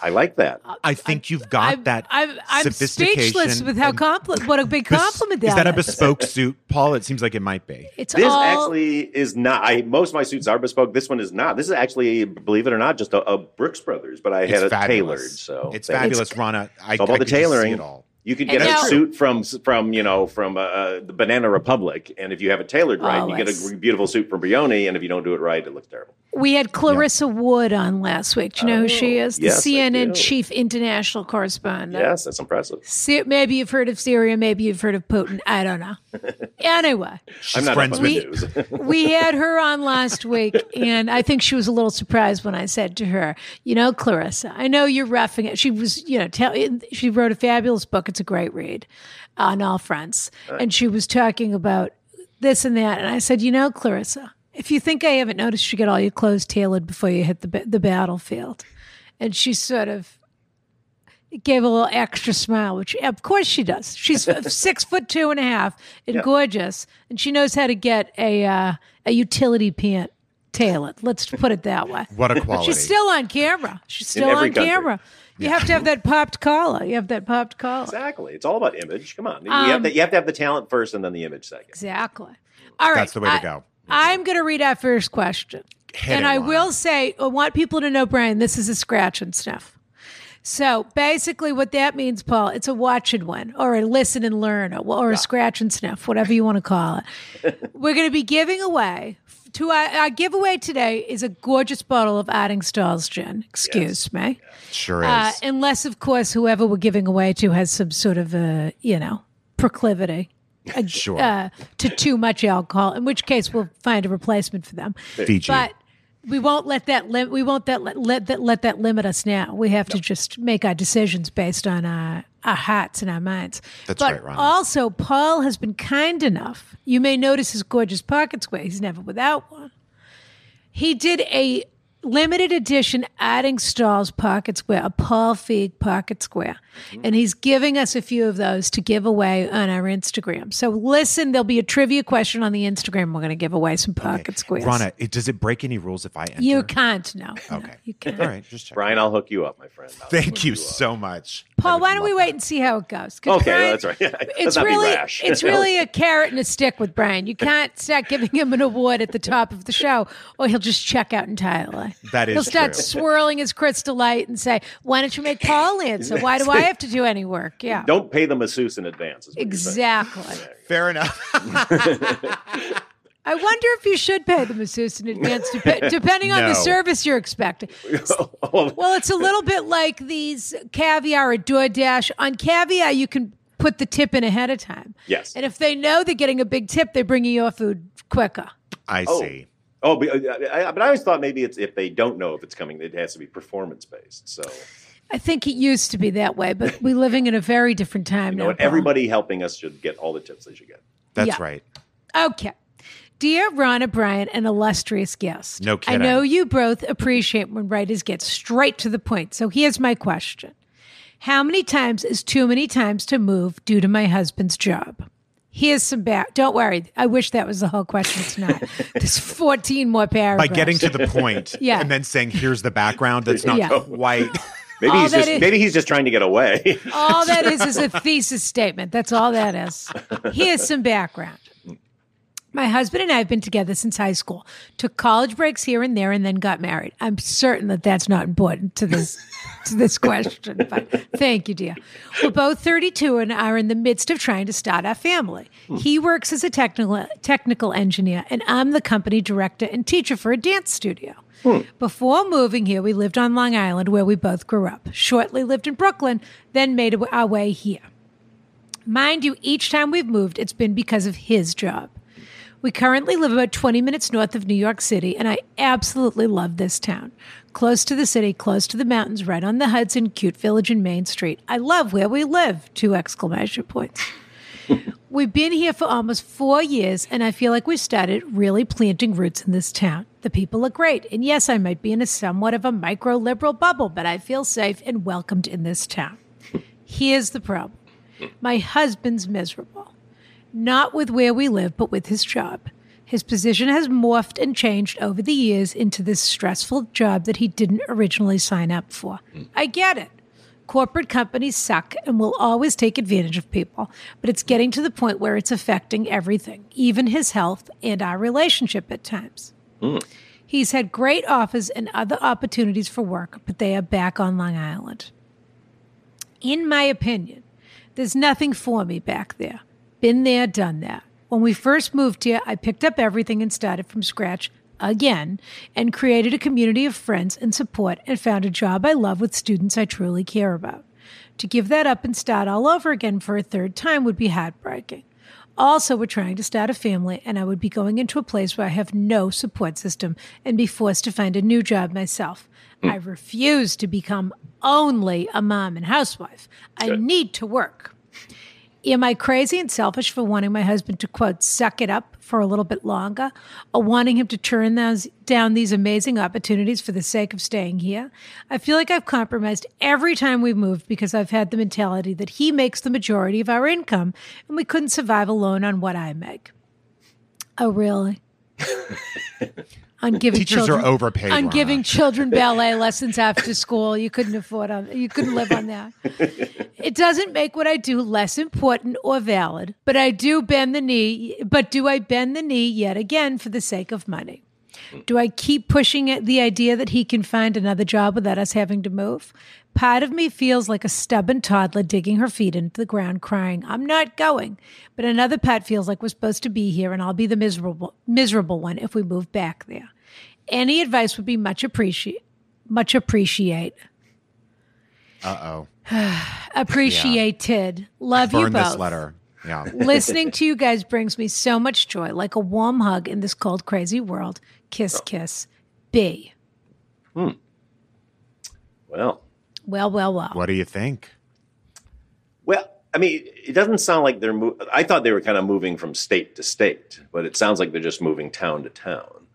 I like that. I think you've got I'm, that I'm, I'm sophistication. speechless with how and compli- what a big bes- compliment Is that a bespoke suit, Paul? It seems like it might be. It's This all actually is not. I most of my suits are bespoke. This one is not. This is actually, believe it or not, just a, a Brooks Brothers, but I had it fabulous. tailored. So it's thank you. fabulous, Rana. I, It's all about I the could see tailoring. it all. You could And get a now- suit from from you know from uh, the Banana Republic, and if you have it tailored right, you get a beautiful suit from Brioni. And if you don't do it right, it looks terrible. We had Clarissa Ward on last week. Do you know who she oh, is? The yes, CNN chief international correspondent. Yes, that's impressive. Sy- maybe you've heard of Syria, maybe you've heard of Putin. I don't know. anyway, I'm not friends with- the news. we had her on last week, and I think she was a little surprised when I said to her, "You know, Clarissa, I know you're roughing it." She was, you know, tell, she wrote a fabulous book. It's a great read on all fronts, and she was talking about this and that. And I said, "You know, Clarissa, if you think I haven't noticed, you get all your clothes tailored before you hit the the battlefield." And she sort of gave a little extra smile, which of course she does. She's six foot two and a half and gorgeous, and she knows how to get a uh, a utility pant tailored. Let's put it that way. What a quality. She's still on camera. She's still on country. camera. You have to have that popped collar. You have that popped collar. exactly. It's all about image. Come on, you Um, have to you have to have the talent first, and then the image second. Exactly. All right. That's the way to go. I'm going to read our first question. Hit and I will say, I want people to know, Brian, this is a scratch and sniff. So basically, what that means, Paul, it's a watch and win, or a listen and learn, or, or a scratch and sniff, whatever you want to call it. We're going to be giving away. To our, our giveaway today is a gorgeous bottle of Artingstall's gin. Excuse me. Sure is. Uh, unless, of course, whoever we're giving away to has some sort of a, you know, proclivity uh, Sure. uh, to too much alcohol, in which case we'll find a replacement for them. Fiji. But we won't let that lim- we won't that let, let that let that limit us now. We have to just make our decisions based on our our hearts and our minds. That's but right, Ron. Also, Paul has been kind enough. You may notice his gorgeous pocket square. He's never without one. He did a limited edition Artingstall's pocket square, a Paul Feig pocket square. Mm-hmm. And he's giving us a few of those to give away on our Instagram. So listen, there'll be a trivia question on the Instagram. We're going to give away some pocket squares. Rana, it, does it break any rules if I enter? you can't. No, Okay. you can't. All right, just check. Brian, I'll hook you up, my friend. I'll Thank hook you so much. Paul, why don't we wait that. and see how it goes? Okay, Brian- that's right. Let's It's really, it's really a carrot and a stick with Brian. You can't start giving him an award at the top of the show, or he'll just check out entirely. That is He'll start true. swirling his crystal light and say, "Why don't you make Paul answer? Why do I have to do any work?" Yeah, Don't pay the masseuse in advance. is what you're saying. exactly. Fair enough. I wonder if you should pay the masseuse in advance, dep- depending on the service you're expecting. well, Well, it's a little bit like these caviar at DoorDash. On caviar, you can put the tip in ahead of time. Yes. And if they know they're getting a big tip, they bring you your food quicker. I Oh. see. oh, but uh, I, I- but I always thought maybe it's if they don't know if it's coming, it has to be performance based. So I think it used to be that way, but we're living in a very different time you know now. what? Everybody helping us should get all the tips they should get. That's Yeah. right. Okay. Dear Ron O'Brien, an illustrious guest. No kidding. I know you both appreciate when writers get straight to the point. So here's my question How many times is too many times to move due to my husband's job? Here's some back. Don't worry. I wish that was the whole question. It's not. There's 14 more paragraphs. By getting to the point Yeah. and then saying, here's the background, that's not Yeah. quite. Maybe All he's just is- maybe he's just trying to get away. all that is is a thesis statement. That's all that is. Here's some background. My husband and I have been together since high school. Took college breaks here and there, and then got married. I'm certain that that's not important to this to this question, but thank you, dear. We're both 32 and are in the midst of trying to start our family. Hmm. He works as a technical technical engineer, and I'm the company director and teacher for a dance studio. Hmm. Before moving here, we lived on Long Island, where we both grew up. Shortly lived in Brooklyn, then made our way here. Mind you, each time we've moved, it's been because of his job. We currently live about 20 minutes north of New York City, and I absolutely love this town. Close to the city, close to the mountains, right on the Hudson, cute village and Main Street. I love where we live! Two exclamation points. We've been here for almost four years, and I feel like we started really planting roots in this town. The people are great, and yes, I might be in a somewhat of a micro liberal bubble, but I feel safe and welcomed in this town. Here's the problem my husband's miserable, not with where we live, but with his job. His position has morphed and changed over the years into this stressful job that he didn't originally sign up for. Hmm. I get it. Corporate companies suck and will always take advantage of people, but it's getting to the point where it's affecting everything, even his health and our relationship at times. Hmm. He's had great offers and other opportunities for work, but they are back on Long Island. In my opinion, there's nothing for me back there. Been there, done that. When we first moved here, I picked up everything and started from scratch again and created a community of friends and support and found a job I love with students I truly care about. To give that up and start all over again for a third time would be heartbreaking. Also, we're trying to start a family, and I would be going into a place where I have no support system and be forced to find a new job myself. Hmm. I refuse to become only a mom and housewife. I need to work. Am I crazy and selfish for wanting my husband to, quote, suck it up for a little bit longer, or wanting him to turn those, down these amazing opportunities for the sake of staying here? I feel like I've compromised every time we've moved because I've had the mentality that he makes the majority of our income and we couldn't survive alone on what I make. Oh, really? on giving Teachers are overpaid, on giving children ballet lessons after school. You couldn't afford on you couldn't live on that. It doesn't make what I do less important or valid, but I do bend the knee. But do I bend the knee yet again for the sake of money? Do I keep pushing at the idea that he can find another job without us having to move? Part of me feels like a stubborn toddler digging her feet into the ground, crying, I'm not going. But another part feels like we're supposed to be here and I'll be the miserable miserable one if we move back there. Any advice would be much appreciate much appreciate. Uh oh. Appreciated. Love you both. this letter. Yeah. Listening to you guys brings me so much joy, like a warm hug in this cold, crazy world. Kiss, kiss. B. Hmm. Well, Well, well, well. What do you think? well, I mean, it doesn't sound like they're. Mo- I thought they were kind of moving from state to state, but it sounds like they're just moving town to town.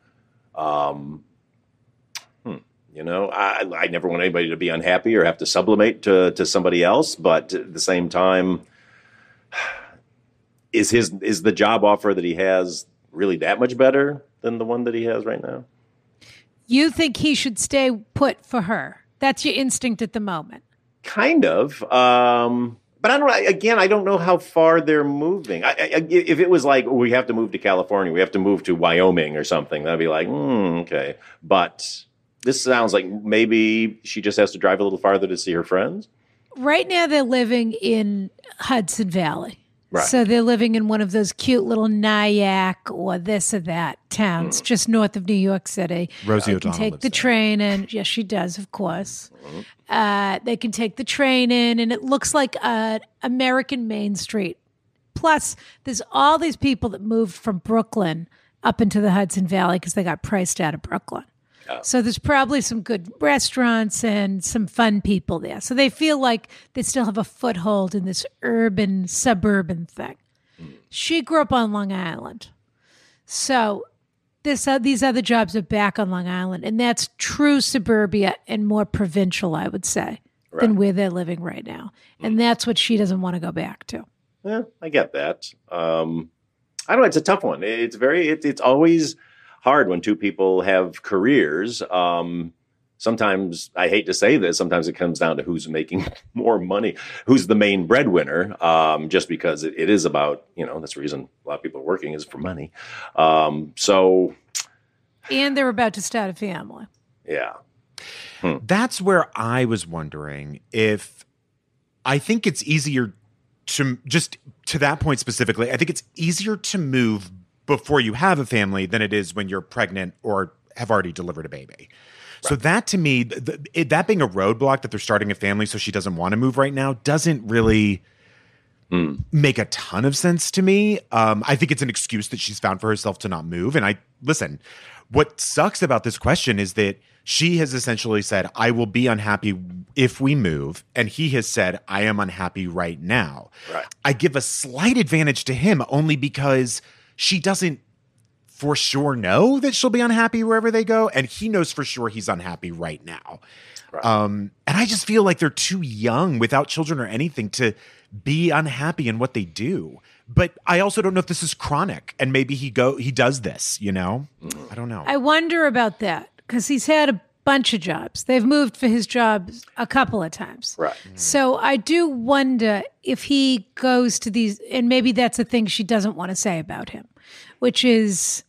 Um, hmm, you know, I, I never want anybody to be unhappy or have to sublimate to to somebody else, but at the same time, is his is the job offer that he has really that much better than the one that he has right now? You think he should stay put for her. That's your instinct at the moment. Kind of. Um, but I don't. Again, I don't know how far they're moving. I, I, if it was like we have to move to California, we have to move to Wyoming or something, that'd be like, hmm, okay. But this sounds like maybe she just has to drive a little farther to see her friends. Right now, they're living in Hudson Valley. Right. So they're living in one of those cute little Nyack or this or that towns just north of New York City. Rosie They can take the there. train in. Yes, she does, of course. Uh, they can take the train in, and it looks like uh, American Main Street. Plus, there's all these people that moved from Brooklyn up into the Hudson Valley because they got priced out of Brooklyn. So there's probably some good restaurants and some fun people there. So they feel like they still have a foothold in this urban suburban thing. She grew up on Long Island. So this uh, these other jobs are back on Long Island and that's true suburbia and more provincial, I would say. than where they're living right now. And that's what she doesn't want to go back to. Yeah, I get that. Um, I don't know. It's a tough one. It's very. It, it's always hard when two people have careers. Um, sometimes I hate to say this. Sometimes it comes down to who's making more money, who's the main breadwinner. Um, just because it, it is about you know that's the reason a lot of people are working is for money. Um, so And they're about to start a family. yeah, That's where I was wondering if I think it's easier to just to that point specifically. I think it's easier to move before you have a family than it is when you're pregnant or have already delivered a baby. So that to me, th- it, that being a roadblock that they're starting a family, so she doesn't want to move right now, doesn't really make a ton of sense to me. Um, I think it's an excuse that she's found for herself to not move. And I listen, what sucks about this question is that she has essentially said, I will be unhappy if we move. And he has said, I am unhappy right now. Right. I give a slight advantage to him only because she doesn't for sure know that she'll be unhappy wherever they go. And he knows for sure he's unhappy right now. Um, and I just feel like they're too young without children or anything to be unhappy in what they do. But I also don't know if this is chronic and maybe he go he does this, you know? I don't know. I wonder about that because he's had a bunch of jobs. They've moved for his jobs a couple of times. right. So I do wonder if he goes to these, and maybe that's a thing she doesn't want to say about him, which is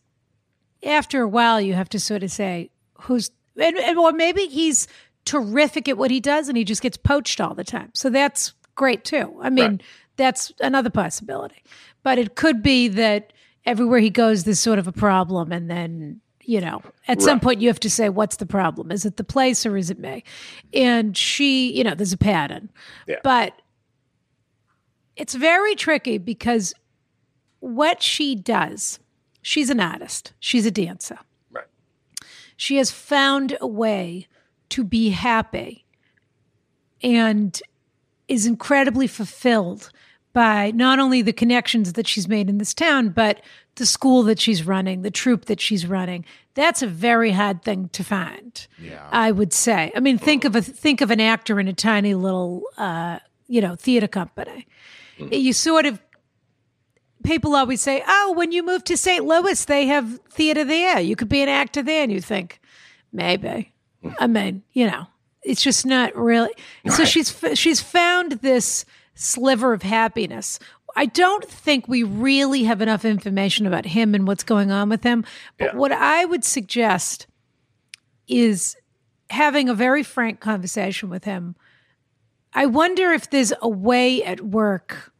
after a while you have to sort of say who's, and, and or maybe he's terrific at what he does and he just gets poached all the time. So that's great too. I mean, Right. that's another possibility. But it could be that everywhere he goes, there's sort of a problem, and then you know, at some point you have to say, what's the problem? Is it the place or is it me? And she, you know, there's a pattern. Yeah. But it's very tricky because what she does, she's an artist, she's a dancer. Right. She has found a way to be happy and is incredibly fulfilled by not only the connections that she's made in this town, but the school that she's running, the troupe that she's running. That's a very hard thing to find. Yeah. I would say. I mean, think of a think of an actor in a tiny little, uh, you know, theater company. You sort of people always say, "Oh, when you move to St. Louis, they have theater there. You could be an actor there." And you think, maybe. I mean, you know, it's just not really. So she's she's found this sliver of happiness. I don't think we really have enough information about him and what's going on with him. But Yeah. what I would suggest is having a very frank conversation with him. I wonder if there's a way at work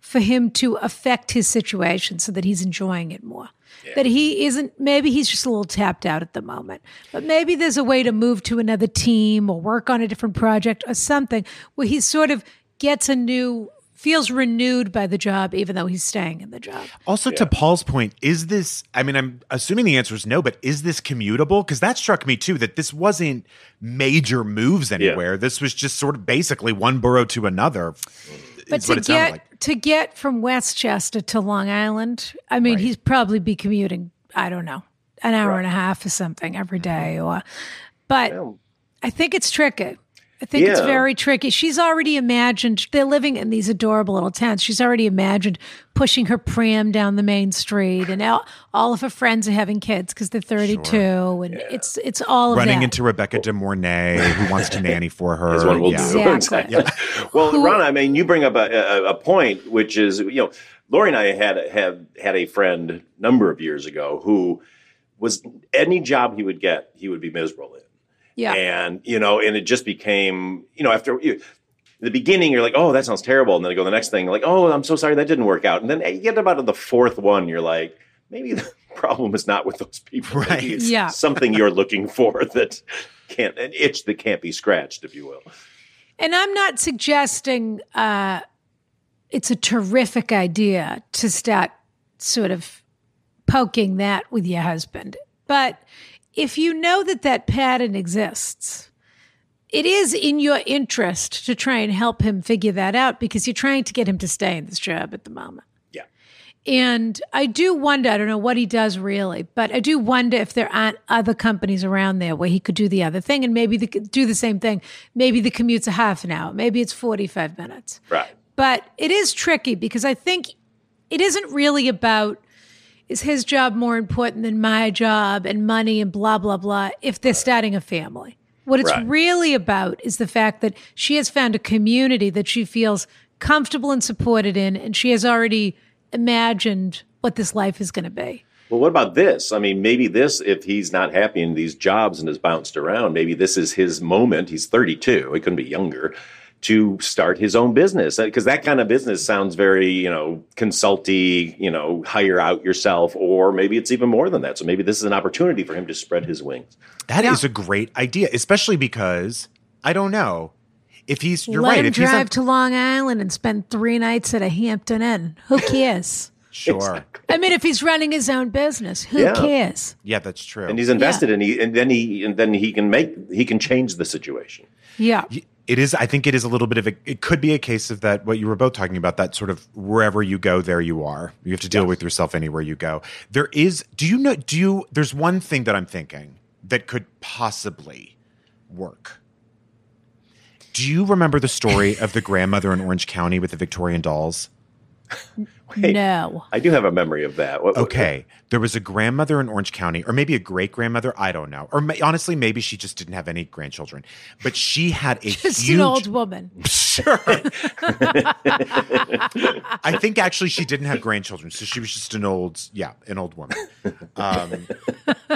for him to affect his situation so that he's enjoying it more. That he isn't, maybe he's just a little tapped out at the moment, but maybe there's a way to move to another team or work on a different project or something where he sort of gets a new, feels renewed by the job, even though he's staying in the job. Also, to Paul's point, is this? I mean, I'm assuming the answer is no, but is this commutable? Because that struck me too. That this wasn't major moves anywhere. This was just sort of basically one borough to another. But to what it sounded get like. to get from Westchester to Long Island, I mean, he's probably be commuting. I don't know, an hour and a half or something every mm-hmm. day, or. But I think it's tricky. I think it's very tricky. She's already imagined they're living in these adorable little tents. She's already imagined pushing her pram down the main street, and all, all of her friends are having kids because they're thirty-two, and it's it's all of Running that. into Rebecca De Mornay, who wants to nanny for her. is what we'll yeah. do. Exactly. well, Who- Ron, I mean, you bring up a, a, a point, which is, you know, Laurie and I had had had a friend a number of years ago who was any job he would get, he would be miserable in. Yeah, And, you know, and it just became, you know, after you, the beginning, you're like, oh, that sounds terrible. And then I go the next thing, like, oh, I'm so sorry that didn't work out. And then you get about to the fourth one, you're like, maybe the problem is not with those people. Maybe Right. it's Yeah. something you're looking for that can't, an itch that can't be scratched, if you will. And I'm not suggesting uh, it's a terrific idea to start sort of poking that with your husband. But if you know that that pattern exists, it is in your interest to try and help him figure that out because you're trying to get him to stay in this job at the moment. Yeah. And I do wonder, I don't know what he does really, but I do wonder if there aren't other companies around there where he could do the other thing and maybe the, do the same thing. Maybe the commute's a half an hour, maybe it's 45 minutes. Right. But it is tricky because I think it isn't really about is his job more important than my job and money and blah, blah, blah if they're starting a family. What it's Right. really about is the fact that she has found a community that she feels comfortable and supported in, and she has already imagined what this life is going to be. Well, what about this? I mean, maybe this, if he's not happy in these jobs and has bounced around, maybe this is his moment. He's 32, he couldn't be younger, to start his own business. Uh, because that kind of business sounds very, you know, consulty, you know, hire out yourself, or maybe it's even more than that. So maybe this is an opportunity for him to spread his wings. That is a great idea, especially because I don't know if he's. You're Let right. him If he's drive not, to Long Island and spend three nights at a Hampton Inn. Who cares? sure, I mean, if he's running his own business, who Yeah. cares? yeah, that's true. And he's invested in he and then he and then he can make he can change the situation. Yeah. It is. I think it is a little bit of a. It could be a case of that. What you were both talking about. That sort of wherever you go, there you are. You have to deal with yourself anywhere you go. There is. Do you know? Do you? There's one thing that I'm thinking that could possibly work. Do you remember the story of the grandmother in Orange County with the Victorian dolls? No. I do have a memory of that. What- what- Okay. There was a grandmother in Orange County, or maybe a great grandmother. I don't know. Or ma- honestly, maybe she just didn't have any grandchildren. But she had a Just huge. an old woman. Sure. I think actually she didn't have grandchildren, so she was just an old, yeah, an old woman, um,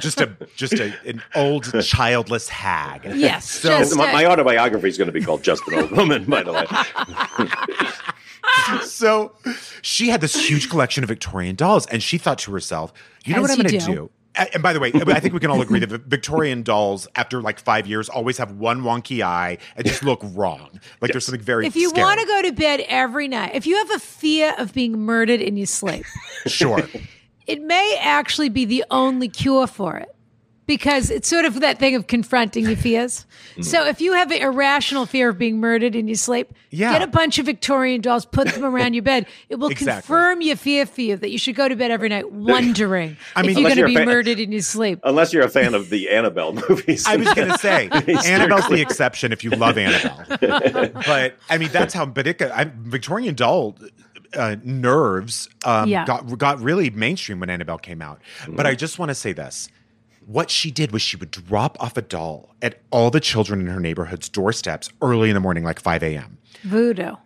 just a just a, an old childless hag. Yes. So- my, uh, my autobiography is going to be called Just an Old Woman, by the way. So she had this huge collection of Victorian dolls, and she thought to herself, "You know As what I'm going to do. do." And by the way, I think we can all agree that Victorian dolls, after like five years, always have one wonky eye and just look wrong. Like there's something very. if you scary. want to go to bed every night, if you have a fear of being murdered in your sleep, sure. it may actually be the only cure for it because it's sort of that thing of confronting your fears. So if you have an irrational fear of being murdered in your sleep, Yeah. get a bunch of Victorian dolls, put them around your bed. It will Exactly. confirm your fear for you that you should go to bed every night wondering I mean- if you're going to be fan- murdered in your sleep. Unless you're a fan of the Annabelle movies. I was going to say Annabelle's the exception if you love Annabelle. but I mean, that's how. But it, I, Victorian doll uh, nerves um, Yeah. got got really mainstream when Annabelle came out. But I just want to say this. What she did was she would drop off a doll at all the children in her neighborhood's doorsteps early in the morning, like 5 a.m Voodoo.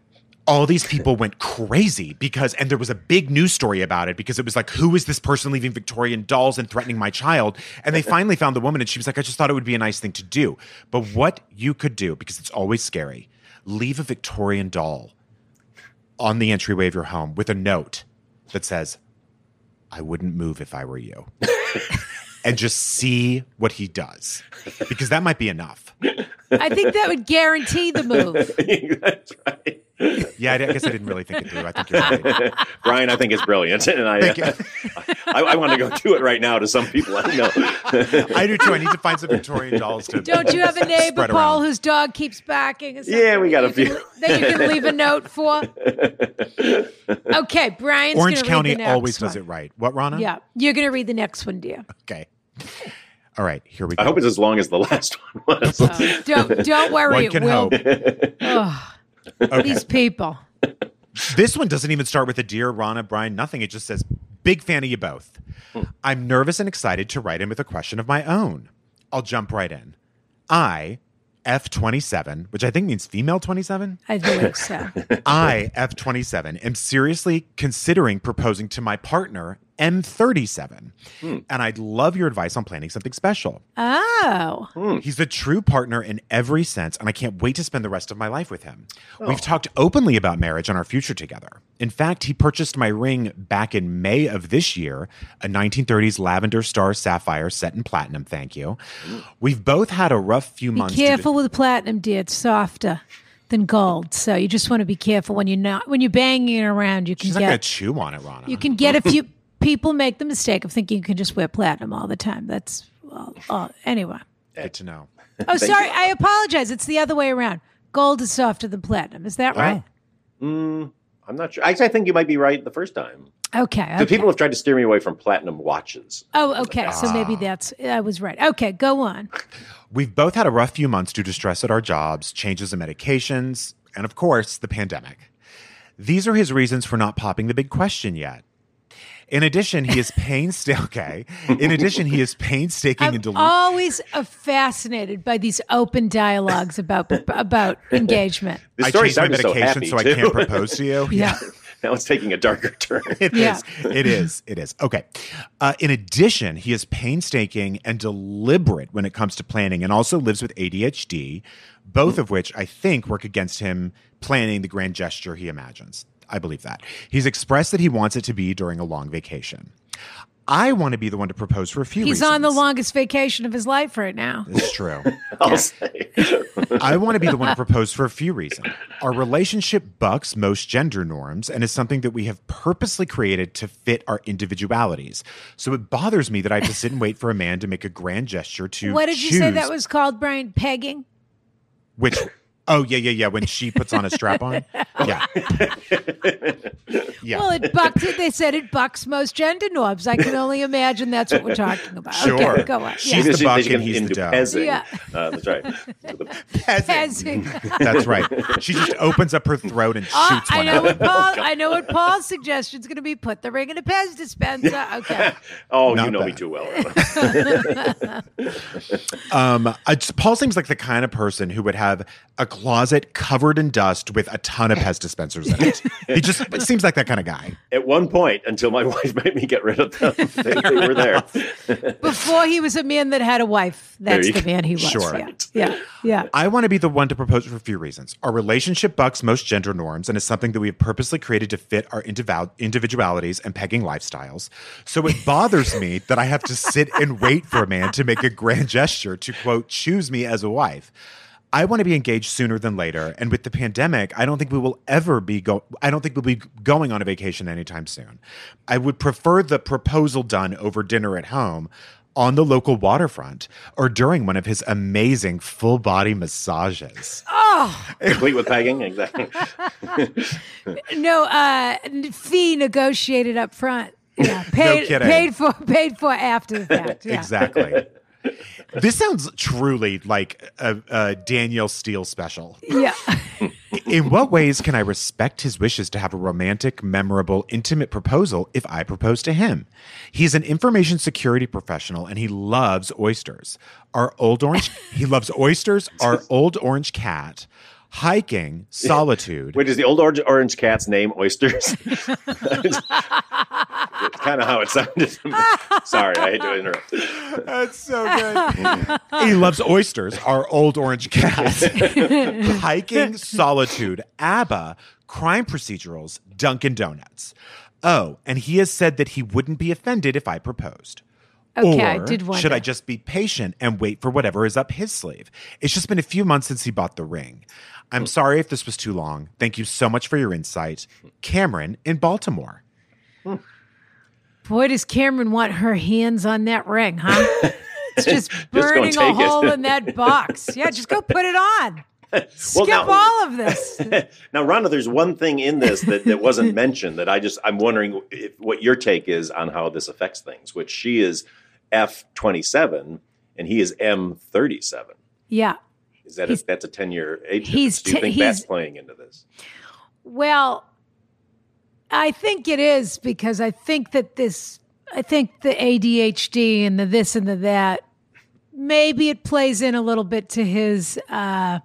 all these people went crazy because and there was a big news story about it because it was like who is this person leaving victorian dolls and threatening my child? And they finally found the woman and she was like i just thought it would be a nice thing to do. But what you could do because it's always scary leave a victorian doll on the entryway of your home with a note that says i wouldn't move if i were you and just see what he does because that might be enough I think that would guarantee the move. That's right. yeah i guess i didn't really think it through i think you're right Brian, I think it's brilliant, and I, Thank you. Uh, I, I want to go do it right now to some people I know. I do too. I need to find some Victorian dolls to. Don't you have a neighbor, Paul, around. whose dog keeps barking? Or something Yeah, we got a few. that you can leave a note for. Okay, Brian's Orange County read the next always does it right. What, Rana? Yeah, you're going to read the next one, dear. Okay. All right. Here we go. I hope it's as long as the last one was. Uh, don't don't worry, One it can will. hope. Ugh, Okay. These people. This one doesn't even start with a dear Rana, Brian, nothing. It just says, big fan of you both. I'm nervous and excited to write in with a question of my own. I'll jump right in. I, F27, which I think means female 27, I believe so. I, F27, am seriously considering proposing to my partner, M37. Hmm. And I'd love your advice on planning something special. Oh, hmm. He's the true partner in every sense, and I can't wait to spend the rest of my life with him. Oh. We've talked openly about marriage and our future together. In fact, he purchased my ring back in May of this year, a 1930s lavender star sapphire set in platinum. Thank you. We've both had a rough few be months. to careful with platinum, dear. It's softer than gold, so you just want to be careful when you're not when you're banging it around. You can She's not going to chew on it, Rana. you can get a few. People make the mistake of thinking you can just wear platinum all the time. That's well, uh, anyway. Good to know. Oh, sorry. I apologize. It's the other way around. Gold is softer than platinum. Is that right? Oh. I'm not sure. Actually, I think you might be right the first time. Okay. The people have tried to steer me away from platinum watches. Oh, okay. So maybe Ah. that's I was right. Okay, go on. We've both had a rough few months due to stress at our jobs, changes in medications, and of course, the pandemic. These are his reasons for not popping the big question yet. In addition, he is painstaking. Okay. In addition, he is painstaking I'm and delu- always uh, fascinated by these open dialogues about about engagement. The I story changed my started so medication so, I can't propose to you. Yeah. now it's taking a darker turn. It Yeah. is. It is. It is. Okay. Uh, in addition, he is painstaking and deliberate when it comes to planning and also lives with ADHD, both of which I think work against him planning the grand gesture he imagines. I believe that. He's expressed that he wants it to be during a long vacation. I want to be the one to propose for a few He's reasons. on the longest vacation of his life right now. It's true. I'll say. I want to be the one to propose for a few reasons. Our relationship bucks most gender norms and is something that we have purposely created to fit our individualities. So it bothers me that I have to sit and wait for a man to make a grand gesture to What did you say that was called, Brian? Pegging? which Oh yeah, yeah, yeah. When she puts on a strap on. Yeah. Yeah. Well, it bucks. They said it bucks most gender norms. I can only imagine that's what we're talking about. Sure. Okay, go on. She's Yeah. the buck and he's the into dough. pezzing. Yeah. Uh, that's right. Peasant. Pezzing. That's right. She just opens up her throat and Oh, shoots I one know what Paul. I know what Paul's suggestion is going to be. Put the ring in a Pez dispenser. Okay. Oh, Not you know me too well. Um, it's- Paul seems like the kind of person who would have a closet covered in dust with a ton of Pez dispensers in it. He just it seems like that kind of guy. At one point, until my wife made me get rid of them, they, they were there. Before he was a man that had a wife, that's the man he was. Sure. Yeah. Yeah. Yeah. I want to be the one to propose for a few reasons. Our relationship bucks most gender norms and is something that we have purposely created to fit our individu- individualities and pegging lifestyles. So it bothers me that I have to sit and wait for a man to make a grand gesture to quote choose me as a wife. I want to be engaged sooner than later, and with the pandemic, I don't think we will ever be go. I don't think we'll be going on a vacation anytime soon. I would prefer the proposal done over dinner at home, on the local waterfront, or during one of his amazing full body massages. Oh, Complete with pegging, exactly. No, uh, fee negotiated up front. Yeah, paid, kidding. paid for, paid for after the fact. Yeah. Exactly. this sounds truly like a, a Danielle Steel special. Yeah. In what ways can I respect his wishes to have a romantic, memorable, intimate proposal if I propose to him? He's an information security professional and he loves oysters. Our old orange, he loves oysters, our old orange cat, hiking, solitude. Wait, is the old orange, orange cat's name Oysters? It's kind of how it sounded. Sorry, I hate to interrupt. That's so good. he loves oysters, our old orange cat. Hiking, solitude, ABBA, crime procedurals, Dunkin' Donuts. Oh, and he has said that he wouldn't be offended if I proposed. Okay, I or did wonder. should I just be patient and wait for whatever is up his sleeve? It's just been a few months since he bought the ring. I'm hmm. sorry if this was too long. Thank you so much for your insight. Cameron in Baltimore. Hmm. Boy, does Cameron want her hands on that ring, huh? It's just go burning a take it. hole in that box. Yeah, just go put it on. Skip now- all of this. Now, Rhonda, there's one thing in this that, that wasn't mentioned that I just I'm wondering if, what your take is on how this affects things. Which she is F twenty seven and he is M thirty seven. Yeah. Is that a, that's a ten year age he's? Do you think that's playing into this? Well, I think it is because I think that this, I think the ADHD and the this and the that, maybe it plays in a little bit to his, uh,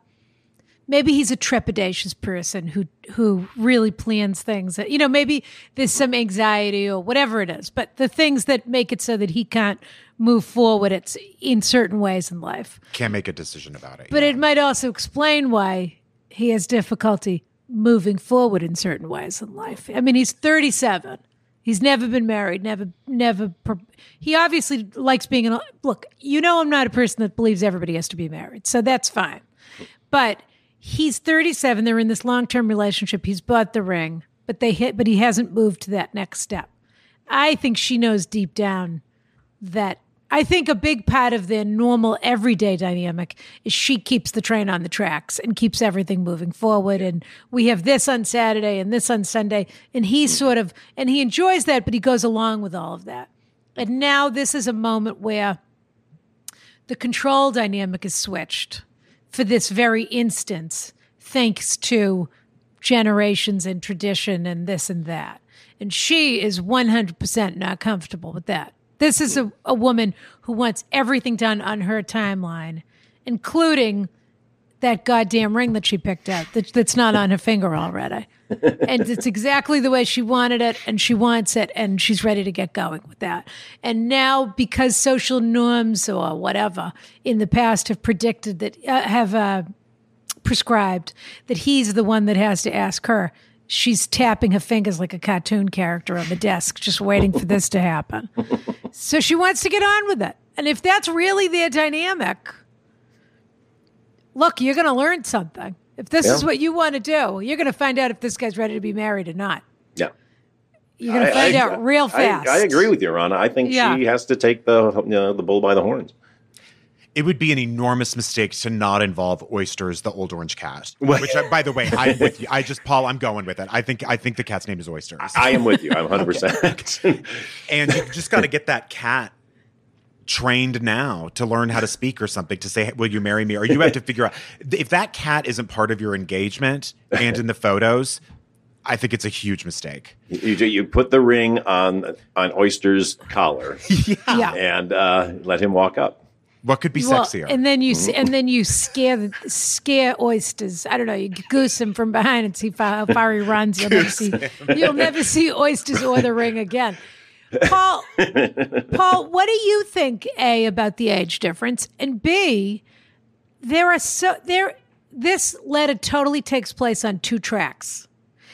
maybe he's a trepidatious person who, who really plans things that, you know, maybe there's some anxiety or whatever it is, but the things that make it so that he can't move forward, it's in certain ways in life. Can't make a decision about it. But yeah. it might also explain why he has difficulty moving forward in certain ways in life. I mean, he's 37. He's never been married, never, never. He obviously likes being an. Look, you know, I'm not a person that believes everybody has to be married, so that's fine. But he's 37. They're in this long term relationship. He's bought the ring, but they hit, but he hasn't moved to that next step. I think she knows deep down that I think a big part of their normal everyday dynamic is she keeps the train on the tracks and keeps everything moving forward. And we have this on Saturday and this on Sunday. And he sort of, and he enjoys that, but he goes along with all of that. And now this is a moment where the control dynamic is switched for this very instance, thanks to generations and tradition and this and that. And she is 100% not comfortable with that. This is a, a woman who wants everything done on her timeline, including that goddamn ring that she picked out that, that's not on her finger already. and it's exactly the way she wanted it, and she wants it, and she's ready to get going with that. And now, because social norms or whatever in the past have predicted that, uh, have uh, prescribed that he's the one that has to ask her, she's tapping her fingers like a cartoon character on the desk, just waiting for this to happen. So she wants to get on with it. And if that's really their dynamic, look, you're going to learn something. If this Yeah. is what you want to do, you're going to find out if this guy's ready to be married or not. Yeah. You're going to find I- out real fast. I, agree with you, Rana. I think Yeah. she has to take the you know, the bull by the horns. It would be an enormous mistake to not involve oysters, the old orange cat. Which, I, by the way, I'm with you. I just, Paul, I'm going with it. I think, I think the cat's name is oysters. I am with you. I'm 100. percent and you just got to get that cat trained now to learn how to speak or something to say will you marry me or you have to figure out if that cat isn't part of your engagement and in the photos i think it's a huge mistake You, you put the ring on on Oyster's collar yeah. and uh, let him walk up. what could be Well, sexier and then you and then you scare scare oysters. I don't know. You goose him from behind and see how far he runs. You'll never see. You'll never see oysters or the ring again. Paul, Paul, what do you think? A about the age difference, and B, there are so there. This letter totally takes place on two tracks.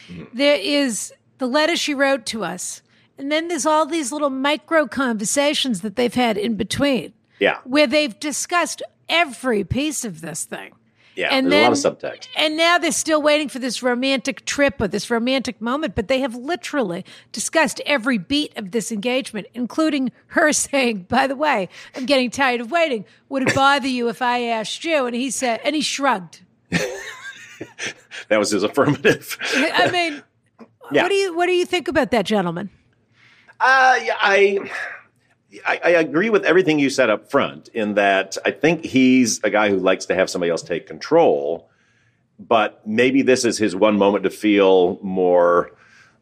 Mm-hmm. There is the letter she wrote to us, and then there's all these little micro conversations that they've had in between Yeah, where they've discussed every piece of this thing. Yeah. And there's then, a lot of subtext. And now they're still waiting for this romantic trip or this romantic moment, but they have literally discussed every beat of this engagement, including her saying, by the way, I'm getting tired of waiting. Would it bother you if I asked you? And he said, and he shrugged. That was his affirmative. I mean, Yeah. what do you what do you think about that, gentleman? Uh, yeah, I, I I agree with everything you said up front. In that, I think he's a guy who likes to have somebody else take control. But maybe this is his one moment to feel more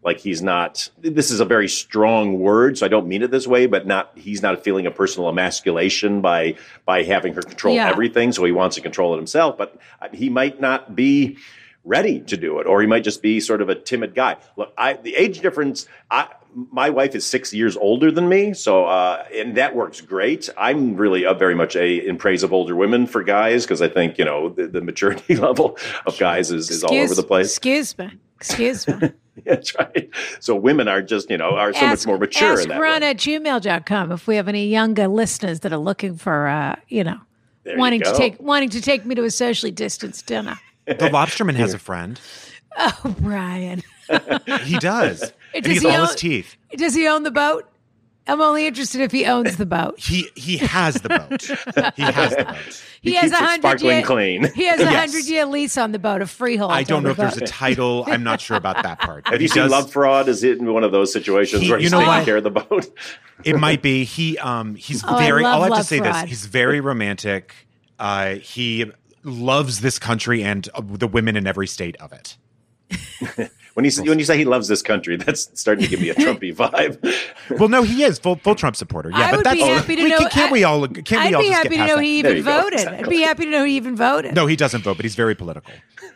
like he's not. This is a very strong word, so I don't mean it this way. But not he's not feeling a personal emasculation by by having her control Yeah. everything. So he wants to control it himself. But he might not be ready to do it, or he might just be sort of a timid guy. Look, I the age difference. I my wife is six years older than me, so uh, and that works great. I'm really a, very much a in praise of older women for guys because I think you know the, the maturity level of guys is, is all over the place. Excuse me. Excuse me. That's right. So women are just you know are so much more mature ask in that. Ron way. at gmail.com if we have any younger listeners that are looking for, uh, you know, There you wanting to take wanting to take me to a socially distanced dinner. the lobsterman has a friend Oh, Brian. he does and Does he has he all his own- teeth Does he own the boat? I'm only interested if he owns the boat. he he has the boat he has the boat He, He has a hundred year clean. He has a Yes. hundred year lease on the boat, a freehold. i don't on know the if there's a title i'm not sure about that part Have you He seen does- Love Fraud? Is it in one of those situations He- where you he's know taking what? care of the boat? It might be he. Um, he's Oh, I very. love I'll have to say Fraud. this. He's very romantic. Uh, he loves this country and uh, the women in every state of it. When you when you say he loves this country, that's starting to give me a Trumpy vibe. Well, no, he is full full Trump supporter. Yeah, I but that's be happy to we, know- Can't, can't we all? Can't I'd we all be just happy get to past know that? he even you go, voted. I'd be happy to know he even voted. No, he doesn't vote, but he's very political.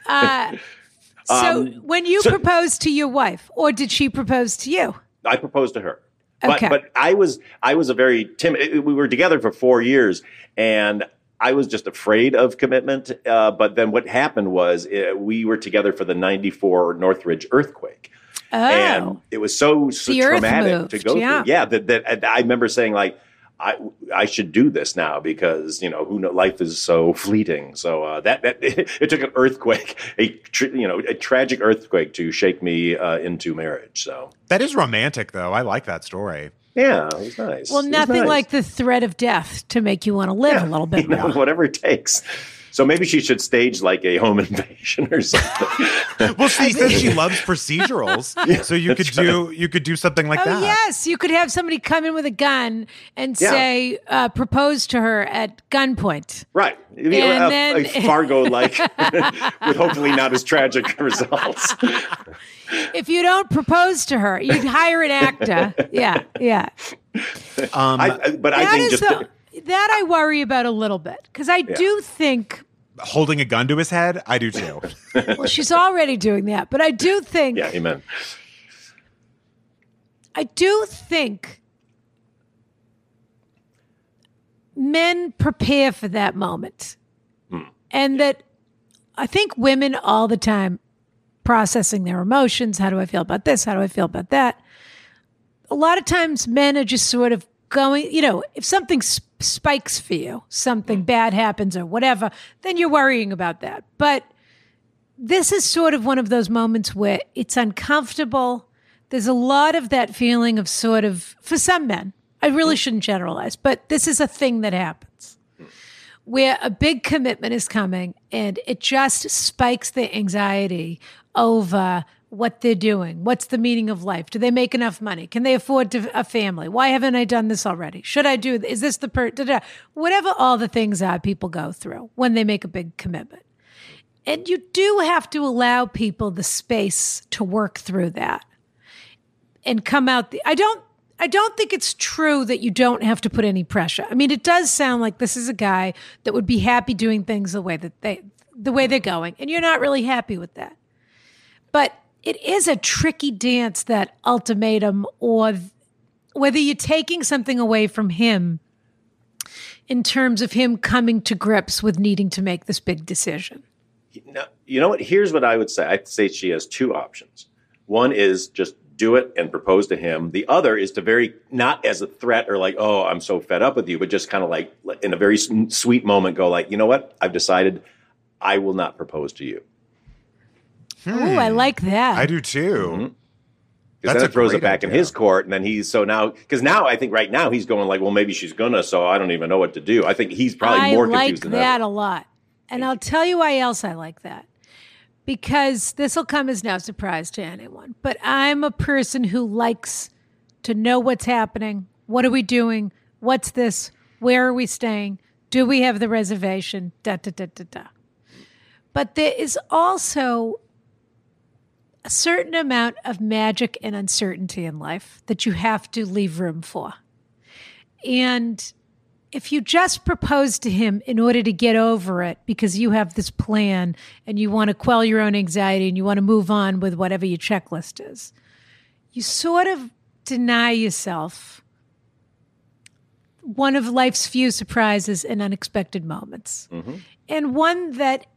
Uh, so when you Um, so- proposed to your wife, or did she propose to you? I proposed to her. But but I was I was a very timid. We were together for four years, and I was just afraid of commitment. Uh, but then what happened was uh, we were together for the '94 Northridge earthquake, Oh, and it was so, so traumatic to go yeah. through. Yeah, that, that I remember saying like. I I should do this now because you know who know, life is so fleeting. So uh, that that it, took an earthquake, a tr- you know a tragic earthquake to shake me uh, into marriage. So that is romantic, though. I like that story. Yeah, it was nice. Well, nothing nice. like the threat of death to make you want to live yeah, a little bit you know, more. whatever it takes. So maybe she should stage like a home invasion or something. well, she says she loves procedurals, yeah, so you could do you could do something like oh, that. Yes, you could have somebody come in with a gun and yeah. say uh, propose to her at gunpoint. Right, and a, then, a Fargo like, with hopefully not as tragic results. if you don't propose to her, you'd hire an actor. Yeah, yeah. Um, I, but I think just. The, that I worry about a little bit because I yeah. do think holding a gun to his head. I do too. well, she's already doing that, but I do think. Yeah, amen. I do think men prepare for that moment, hmm. and that I think women all the time processing their emotions. How do I feel about this? How do I feel about that? A lot of times, men are just sort of going, you know, if something sp- spikes for you, something mm. bad happens or whatever, then you're worrying about that. But this is sort of one of those moments where it's uncomfortable. There's a lot of that feeling of sort of, for some men, I really mm. shouldn't generalize, but this is a thing that happens where a big commitment is coming and it just spikes the anxiety over what they're doing. What's the meaning of life? Do they make enough money? Can they afford to, a family? Why haven't I done this already? Should I do? Is this the per? Da, da. Whatever all the things are people go through when they make a big commitment, and you do have to allow people the space to work through that and come out. The, I don't. I don't think it's true that you don't have to put any pressure. I mean, it does sound like this is a guy that would be happy doing things the way that they the way they're going, and you're not really happy with that. But it is a tricky dance that ultimatum or whether you're taking something away from him in terms of him coming to grips with needing to make this big decision. now, You know what? Here's what I would say. I'd say she has two options. One is just do it and propose to him. The other is to very, not as a threat or like, oh, I'm so fed up with you, but just kind of like in a very sweet moment go like, you know what? I've decided I will not propose to you. Hmm. Oh, I like that. I do too. Mm-hmm. Because then it throws it back idea. in his court, and then he's so now because now I think right now he's going like, well, maybe she's gonna, so I don't even know what to do. I think he's probably I more like confused than I like that ever. a lot, and I'll tell you why else I like that. Because this will come as no surprise to anyone, but I'm a person who likes to know what's happening. What are we doing? What's this? Where are we staying? Do we have the reservation? Da da da da da. But there is also a certain amount of magic and uncertainty in life that you have to leave room for. And if you just propose to him in order to get over it because you have this plan and you want to quell your own anxiety and you want to move on with whatever your checklist is, you sort of deny yourself one of life's few surprises and unexpected moments. Mm-hmm. And one that,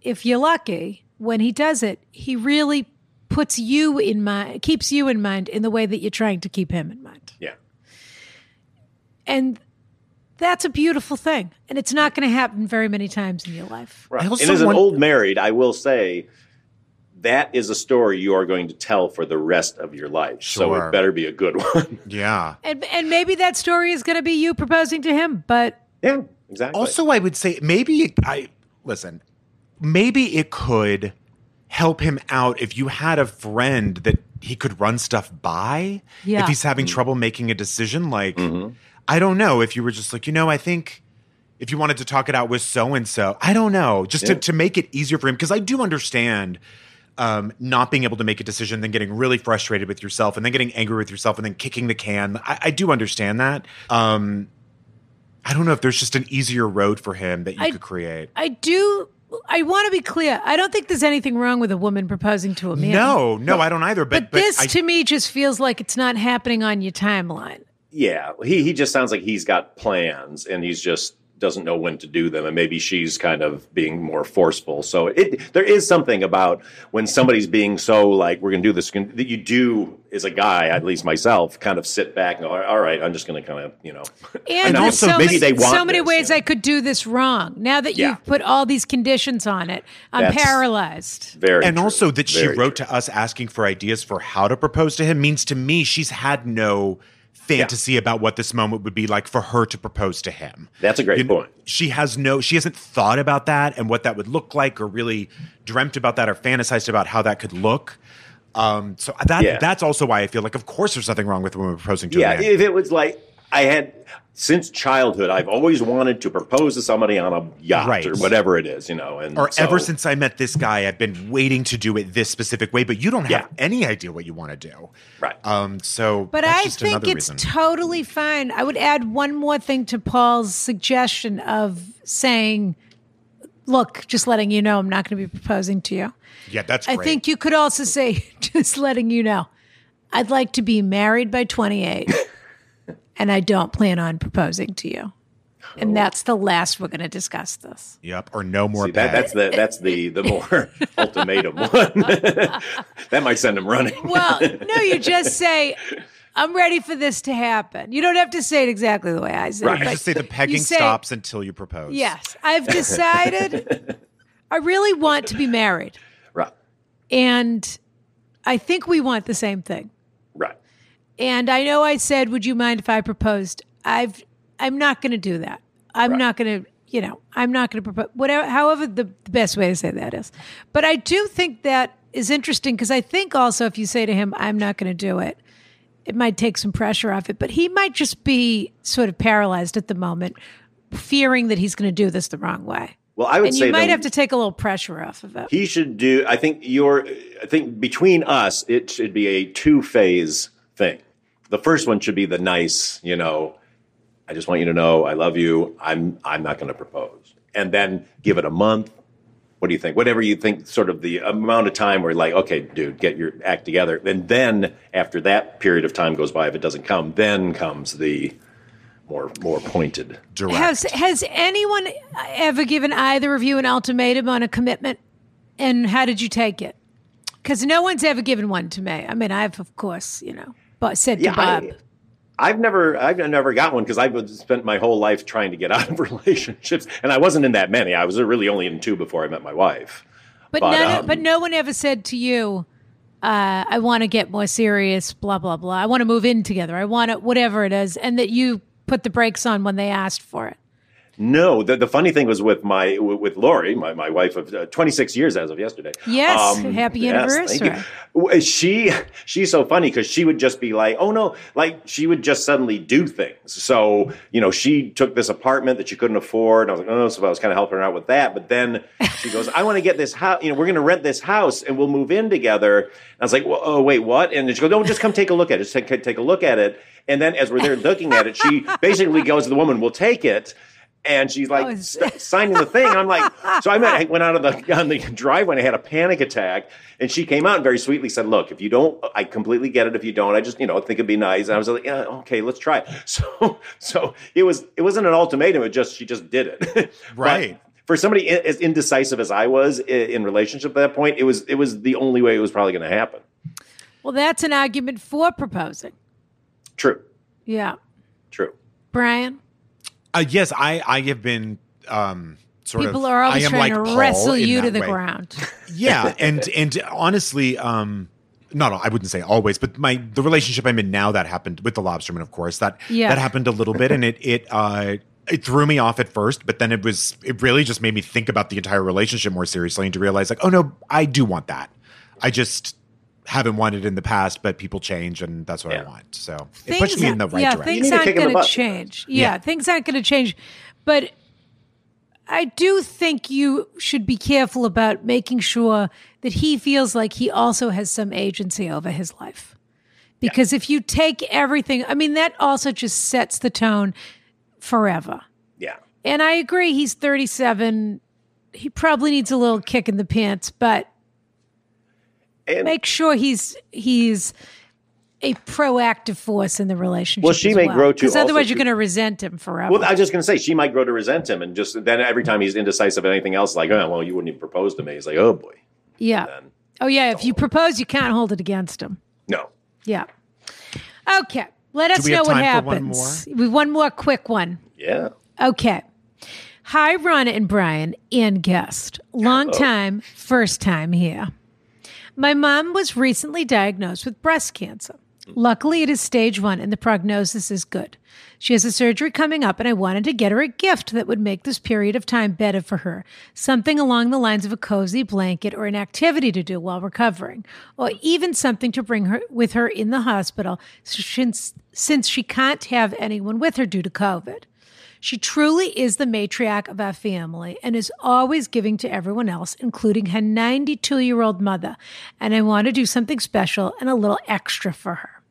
if you're lucky, when he does it, he really puts you in mind, keeps you in mind in the way that you're trying to keep him in mind. Yeah. And that's a beautiful thing. And it's not going to happen very many times in your life. Right. And as an old married, I will say that is a story you are going to tell for the rest of your life. Sure. So it better be a good one. yeah. And, and maybe that story is going to be you proposing to him, but. Yeah, exactly. Also, I would say maybe I, listen, maybe it could help him out if you had a friend that he could run stuff by yeah. if he's having mm-hmm. trouble making a decision like mm-hmm. i don't know if you were just like you know i think if you wanted to talk it out with so and so i don't know just yeah. to, to make it easier for him because i do understand um, not being able to make a decision then getting really frustrated with yourself and then getting angry with yourself and then kicking the can i, I do understand that um, i don't know if there's just an easier road for him that you I, could create i do I want to be clear. I don't think there's anything wrong with a woman proposing to a man. No, no, I don't either. But, but, but this I, to me just feels like it's not happening on your timeline. Yeah, he he just sounds like he's got plans and he's just doesn't know when to do them, and maybe she's kind of being more forceful. So it there is something about when somebody's being so like we're going to do this that you do as a guy, at least myself, kind of sit back and go, all right, I'm just going to kind of you know. And, And also, also so, maybe many, they want so many this, ways yeah. I could do this wrong. Now that Yeah. you've put all these conditions on it, I'm That's- paralyzed. Very and true. also that she wrote true. to us asking for ideas for how to propose to him means to me she's had no fantasy about what this moment would be like for her to propose to him. That's a great You know, point. She has no she hasn't thought about that and what that would look like or really dreamt about that or fantasized about how that could look. Um so that Yeah. that's also why I feel like of course there's nothing wrong with a woman proposing to Yeah, a man. if it was like I had since childhood, I've always wanted to propose to somebody on a yacht Right. or whatever it is, you know. And or so- ever since I met this guy, I've been waiting to do it this specific way, but you don't have Yeah. any idea what you want to do. Right. Um, so But that's I just think it's reason. totally fine. I would add one more thing to Paul's suggestion of saying, look, just letting you know I'm not going to be proposing to you. yeah, that's I think you could also say, just letting you know, I'd like to be married by 28 and I don't plan on proposing to you. And oh. that's the last we're going to discuss this. Yep, or no more See, that, that's the that's the the more ultimatum one. that might send him running. Well, no, you just say, I'm ready for this to happen. You don't have to say it exactly the way I said Right. it. I just say the pegging say, stops until you propose. Yes, I've decided I really want to be married. right, And I think we want the same thing. And I know I said, "Would you mind if I proposed?" I've I'm not going to do that. I'm Right. not going to, you know, I'm not going to propose whatever however the, the best way to say that is. But I do think that is interesting because I think also if you say to him, "I'm not going to do it," it might take some pressure off it, but he might just be sort of paralyzed at the moment, fearing that he's going to do this the wrong way. Well, I would And say you might have to take a little pressure off of it. he should do. I think your. I think between us, it should be a two phase thing. The first one should be the nice, you know. I just want you to know I love you. I'm I'm not going to propose, and then give it a month. What do you think? Whatever you think, sort of the amount of time where, like, okay, dude, get your act together. And then after that period of time goes by, if it doesn't come, then comes the more more pointed. direct. Has has anyone ever given either of you an ultimatum on a commitment? And how did you take it? Because no one's ever given one to me. I mean, I've of course, you know, but said to Yeah, Bob. I, I've never, I've never got one because I've spent my whole life trying to get out of relationships, and I wasn't in that many. I was really only in two before I met my wife. but but, none, um, but no one ever said to you, uh, "I want to get more serious." Blah blah blah. I want to move in together. I want to whatever it is, and that you put the brakes on when they asked for it. No, the, the funny thing was with my with Laurie, my, my wife of uh, 26 years as of yesterday. Um, Yes, happy yes, anniversary. She she's so funny because she would just be like, oh no, like she would just suddenly do things. So you know, she took this apartment that she couldn't afford. And I was like, oh, no, so I was kind of helping her out with that. But then she goes, I want to get this house. You know, we're going to rent this house and we'll move in together. And I was like, well, oh wait, what? And she goes, no, just come take a look at it. Just take take a look at it. And then as we're there looking at it, she basically goes to the woman, "We'll take it." And she's like Oh, st- signing the thing. I'm like, so I, met, I went out of the on the driveway and I had a panic attack. And she came out and very sweetly said, "Look, if you don't, I completely get it. If you don't, I just you know think it'd be nice." And I was like, "Yeah, okay, let's try it." So so it was it wasn't an ultimatum. It just she just did it. But Right. for somebody as indecisive as I was in relationship at that point, it was it was the only way it was probably going to happen. Well, that's an argument for proposing. True, Yeah, true. Brian. Uh, yes, I I have been um sort People of are always I am trying like to Paul wrestle in you to the way. ground. yeah and and honestly um not i wouldn't say always but my the relationship i'm in now that happened with the lobsterman of course that Yeah. that happened a little bit and it it uh it threw me off at first but then it was it really just made me think about the entire relationship more seriously and to realize like oh no i do want that i just haven't wanted in the past but people change and that's what i want so it pushed me in the right yeah, direction You things aren't kick in the going to change. Yeah, Yeah. things aren't going to change. But I do think you should be careful about making sure that he feels like he also has some agency over his life. Because if you take everything, I mean, that also just sets the tone forever. Yeah. And I agree, he's 37. He probably needs a little kick in the pants, but And make sure he's he's a proactive force in the relationship. Well, she as may well. grow to because also otherwise you're going to resent him forever. Well, I was just going to say she might grow to resent him, and just then every time he's indecisive of anything else, like, oh, well, you wouldn't even propose to me. He's like, oh boy, yeah. then Oh yeah. If you propose, you can't hold it against him. no. Yeah. Okay. Let us we know have what time for one happens. We've one more quick one. Yeah. Okay. Hi, Ronna and Brian, and guest. Long time, first time here. My mom was recently diagnosed with breast cancer. Luckily, it is stage one and the prognosis is good. She has a surgery coming up, and I wanted to get her a gift that would make this period of time better for her. Something along the lines of a cozy blanket or an activity to do while recovering, or even something to bring her with her in the hospital since, since she can't have anyone with her due to COVID. She truly is the matriarch of our family and is always giving to everyone else, including her 92 year old mother. And I want to do something special and a little extra for her.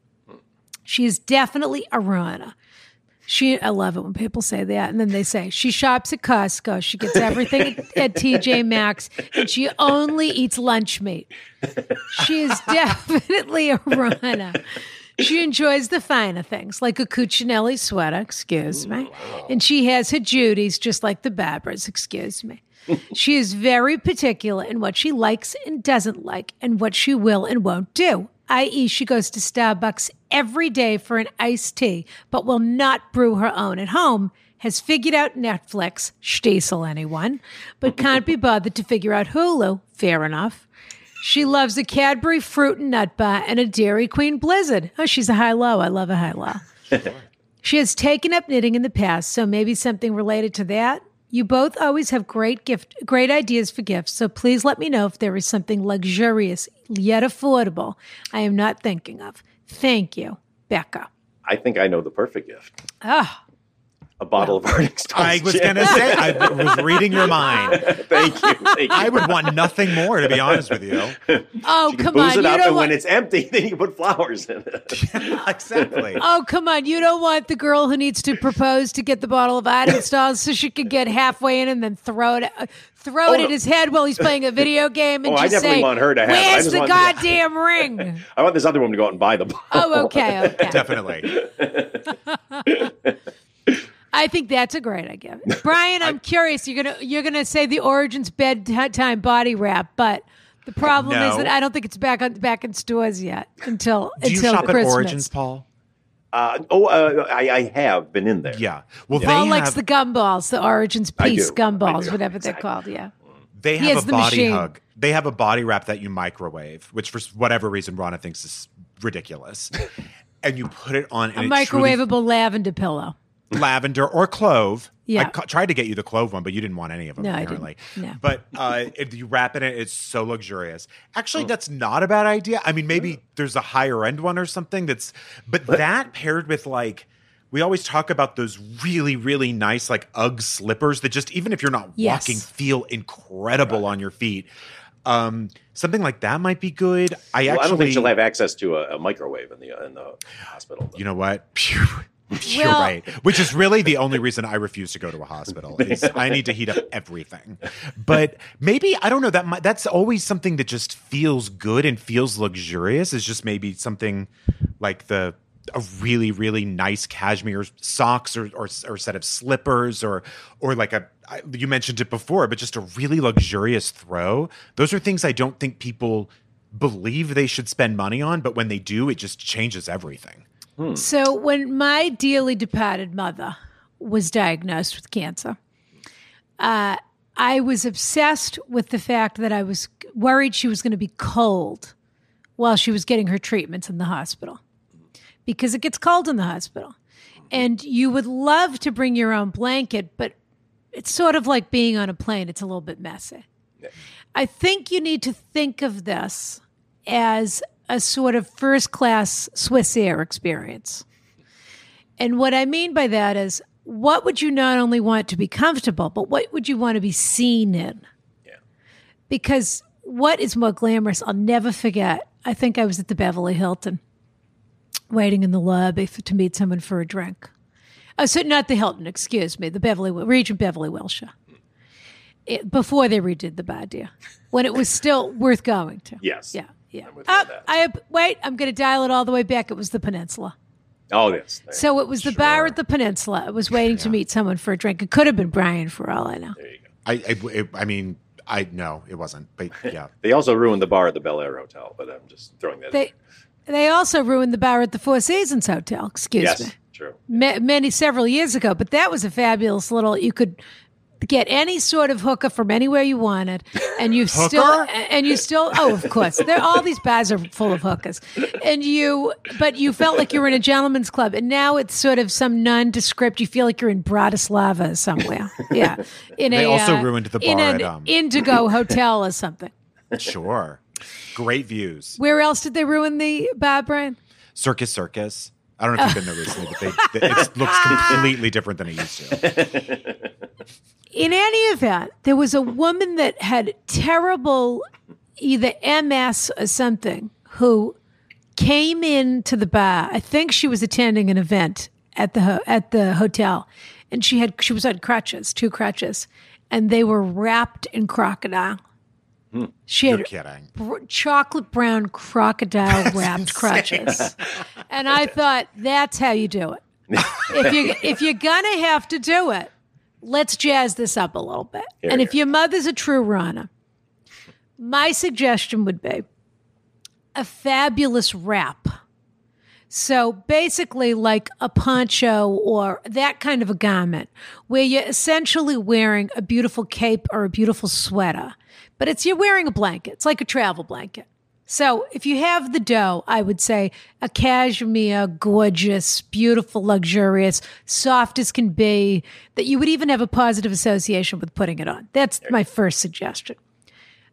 She is definitely a runner. She, I love it when people say that, and then they say she shops at Costco. She gets everything at, at TJ Maxx, and she only eats lunch meat. She is definitely a runner. She enjoys the finer things, like a Cucinelli sweater, excuse me. And she has her duties, just like the Barbers, excuse me. she is very particular in what she likes and doesn't like, and what she will and won't do. I.e., she goes to Starbucks every day for an iced tea, but will not brew her own at home. Has figured out Netflix, Stiesel anyone, but can't be bothered to figure out Hulu. Fair enough. She loves a Cadbury fruit and nut bar and a Dairy Queen Blizzard. Oh, she's a high low. I love a high low. she has taken up knitting in the past, so maybe something related to that. You both always have great gift, great ideas for gifts. So please let me know if there is something luxurious yet affordable I am not thinking of. Thank you, Becca. I think I know the perfect gift. Ah, A bottle of Artingstall's. I was going to say, I was reading your mind. Thank you. Thank you. I would want nothing more, to be honest with you. oh You come booze on! it You up, don't and want. when it's empty, then you put flowers in it. exactly. Oh, come on. You don't want the girl who needs to propose to get the bottle of Artingstall's so she could get halfway in and then throw it uh, throw it Oh, at his head while he's playing a video game and Oh, I just definitely say, want her to have it. I Where's just the want- yeah. goddamn ring? I want this other woman to go out and buy the bottle. Oh, okay, okay. Definitely. I think that's a great idea. Brian, I'm curious. You're gonna you're gonna say the Origins bedtime body wrap, but the problem is that I don't think it's back on back in stores yet until Do you until shop Christmas. at Origins, Paul? Uh, oh, uh, I, I have been in there. Yeah. Well, Paul they likes have, the gumballs, the Origins piece do. I gumballs, whatever Exactly. they're called. Yeah. they have a the body machine. hug. They have a body wrap that you microwave, which for whatever reason Ronna thinks is ridiculous. and you put it on A and it truly- microwavable lavender pillow. Lavender or clove. Yeah. I ca- tried to get you the clove one, but you didn't want any of them. No, I didn't. No. But uh, if you wrap in it, it's so luxurious. Actually, that's not a bad idea. I mean, maybe there's a higher end one or something that's, but that paired with like, we always talk about those really, really nice like UGG slippers that just even if you're not Yes. walking, feel incredible on your feet. Um, something like that might be good. I Well, actually, I don't think she'll have access to a, a microwave in the in the hospital. though. you know what? You're Well- right. Which is really the only reason I refuse to go to a hospital. Is I need to heat up everything. But maybe I don't know that might, that's always something that just feels good and feels luxurious. Is just maybe something like the a really really nice cashmere socks or or, or set of slippers or or like a I- you mentioned it before, but just a really luxurious throw. Those are things I don't think people believe they should spend money on, but when they do, it just changes everything. So when my dearly departed mother was diagnosed with cancer, uh, I was obsessed with the fact that I was worried she was going to be cold while she was getting her treatments in the hospital because it gets cold in the hospital. And you would love to bring your own blanket, but it's sort of like being on a plane. It's a little bit messy. I think you need to think of this as a sort of first class Swiss Air experience. And what I mean by that is, what would you not only want to be comfortable, but what would you want to be seen in? Yeah. Because what is more glamorous? I'll never forget. I think I was at the Beverly Hilton, waiting in the lobby for, to meet someone for a drink. Oh, so not the Hilton, excuse me, the Beverly Regent Beverly Wilshire. It, before they redid the bar, dear, when it was still worth going to. Yes. Yeah, Yeah. I'm with you on that. Oh, I wait. I'm going to dial it all the way back. It was the Peninsula. Oh, yes. So it was the bar at the Peninsula. It was waiting to meet someone for a drink. It could have been Brian, for all I know. there you go. I, I, I mean, I no, it wasn't. But yeah, They also ruined the bar at the Bel Air Hotel, but I'm just throwing that. in They they also ruined the bar at the Four Seasons Hotel. Excuse yes, me. true. Ma- many several years ago, but that was a fabulous little. You could get any sort of hooker from anywhere you wanted, and you still and you still. Oh, of course, there all these bars are full of hookers, and you. But you felt like you were in a gentleman's club, and now it's sort of some nondescript. You feel like you're in Bratislava somewhere. Yeah, in They a also uh, ruined the in bar an at, um, Indigo Hotel or something. sure. Great views. Where else did they ruin the bar, Brian? Circus Circus. I don't know if you've been there recently, but they, they, it looks completely different than it used to. in any event, there was a woman that had terrible either MS or something who came into the bar. I think she was attending an event at the ho- at the hotel, and she had she was on crutches, two crutches, and they were wrapped in crocodile. Hmm. She You're had br- chocolate brown crocodile wrapped crutches, and I thought that's how you do it. if you if you're gonna have to do it, let's jazz this up a little bit. and if your mother's a true runner, my suggestion would be a fabulous wrap. So basically, like a poncho or that kind of a garment, where you're essentially wearing a beautiful cape or a beautiful sweater, but it's you're wearing a blanket. It's like a travel blanket. So if you have the dough, I would say a cashmere, gorgeous, beautiful, luxurious, soft as can be, that you would even have a positive association with putting it on. That's my first suggestion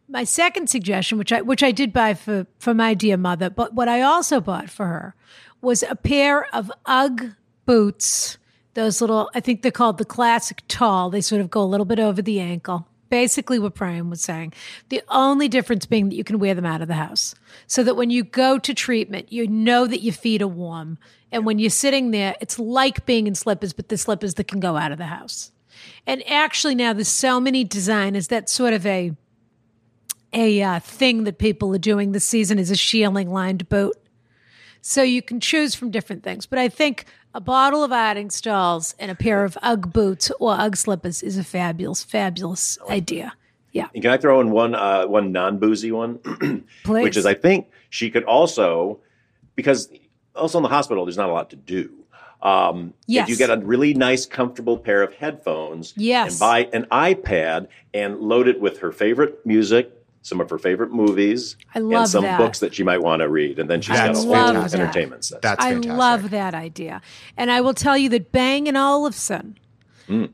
my second suggestion, which I which I did buy for for my dear mother, but what I also bought for her was a pair of UGG boots. Those little, I think they're called the classic tall. They sort of go a little bit over the ankle. Basically, what Brian was saying. The only difference being that you can wear them out of the house, so that when you go to treatment, you know that your feet are warm, and when you're sitting there, it's like being in slippers, but the slippers that can go out of the house. And actually, now there's so many designers. that sort of a a uh, thing that people are doing this season is a shearling lined boot. So you can choose from different things. But I think a bottle of Artingstall's and a pair of Ugg boots or Ugg slippers is a fabulous, fabulous idea. Yeah. And can I throw in one uh, one non boozy one, Please. which is I think she could also because also in the hospital there's not a lot to do. Um, Yes. If you get a really nice, comfortable pair of headphones, Yes. and buy an iPad and load it with her favorite music, some of her favorite movies, I love and some that. books that she might want to read, and then she's got a That's whole fantastic. entertainment set. That's I fantastic. love that idea. And I will tell you that Bang and Olufsen,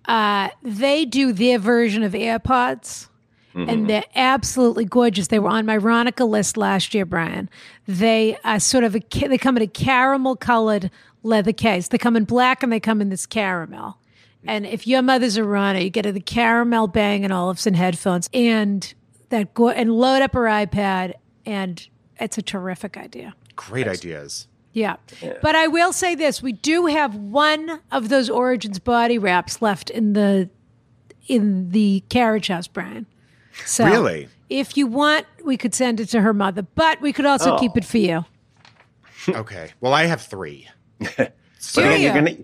uh, they do their version of AirPods. And they're absolutely gorgeous. They were on my Ronica list last year, Brian. They are sort of a they come in a caramel colored leather case. They come in black and they come in this caramel. And if your mother's a runner, you get the caramel Bang and Olufsen headphones and that go- and load up her iPad, and it's a terrific idea. Great ideas. Yeah. But I will say this, we do have one of those Origins body wraps left in the in the carriage house, Brian. So Really? if you want, we could send it to her mother, but we could also Oh. keep it for you. Okay. Well, I have three. But again, you're gonna,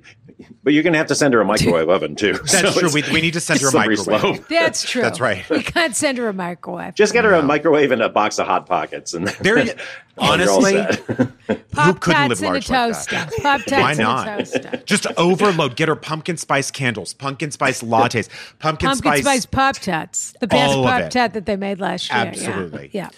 but you're gonna have to send her a microwave oven too. That's So true. We, we need to send her a microwave. slope. That's true. That's right. We can't send her a microwave. Just get her a microwave and a box of hot pockets, and There, then you're honestly, set. Pop couldn't tarts live in a large like toaster. Pop tarts Why in a not? toaster. Just overload. Get her pumpkin spice candles, pumpkin spice lattes, pumpkin, Pumpkin spice Pop Tarts. The best Pop it. Tart that they made last year. Absolutely. Yeah.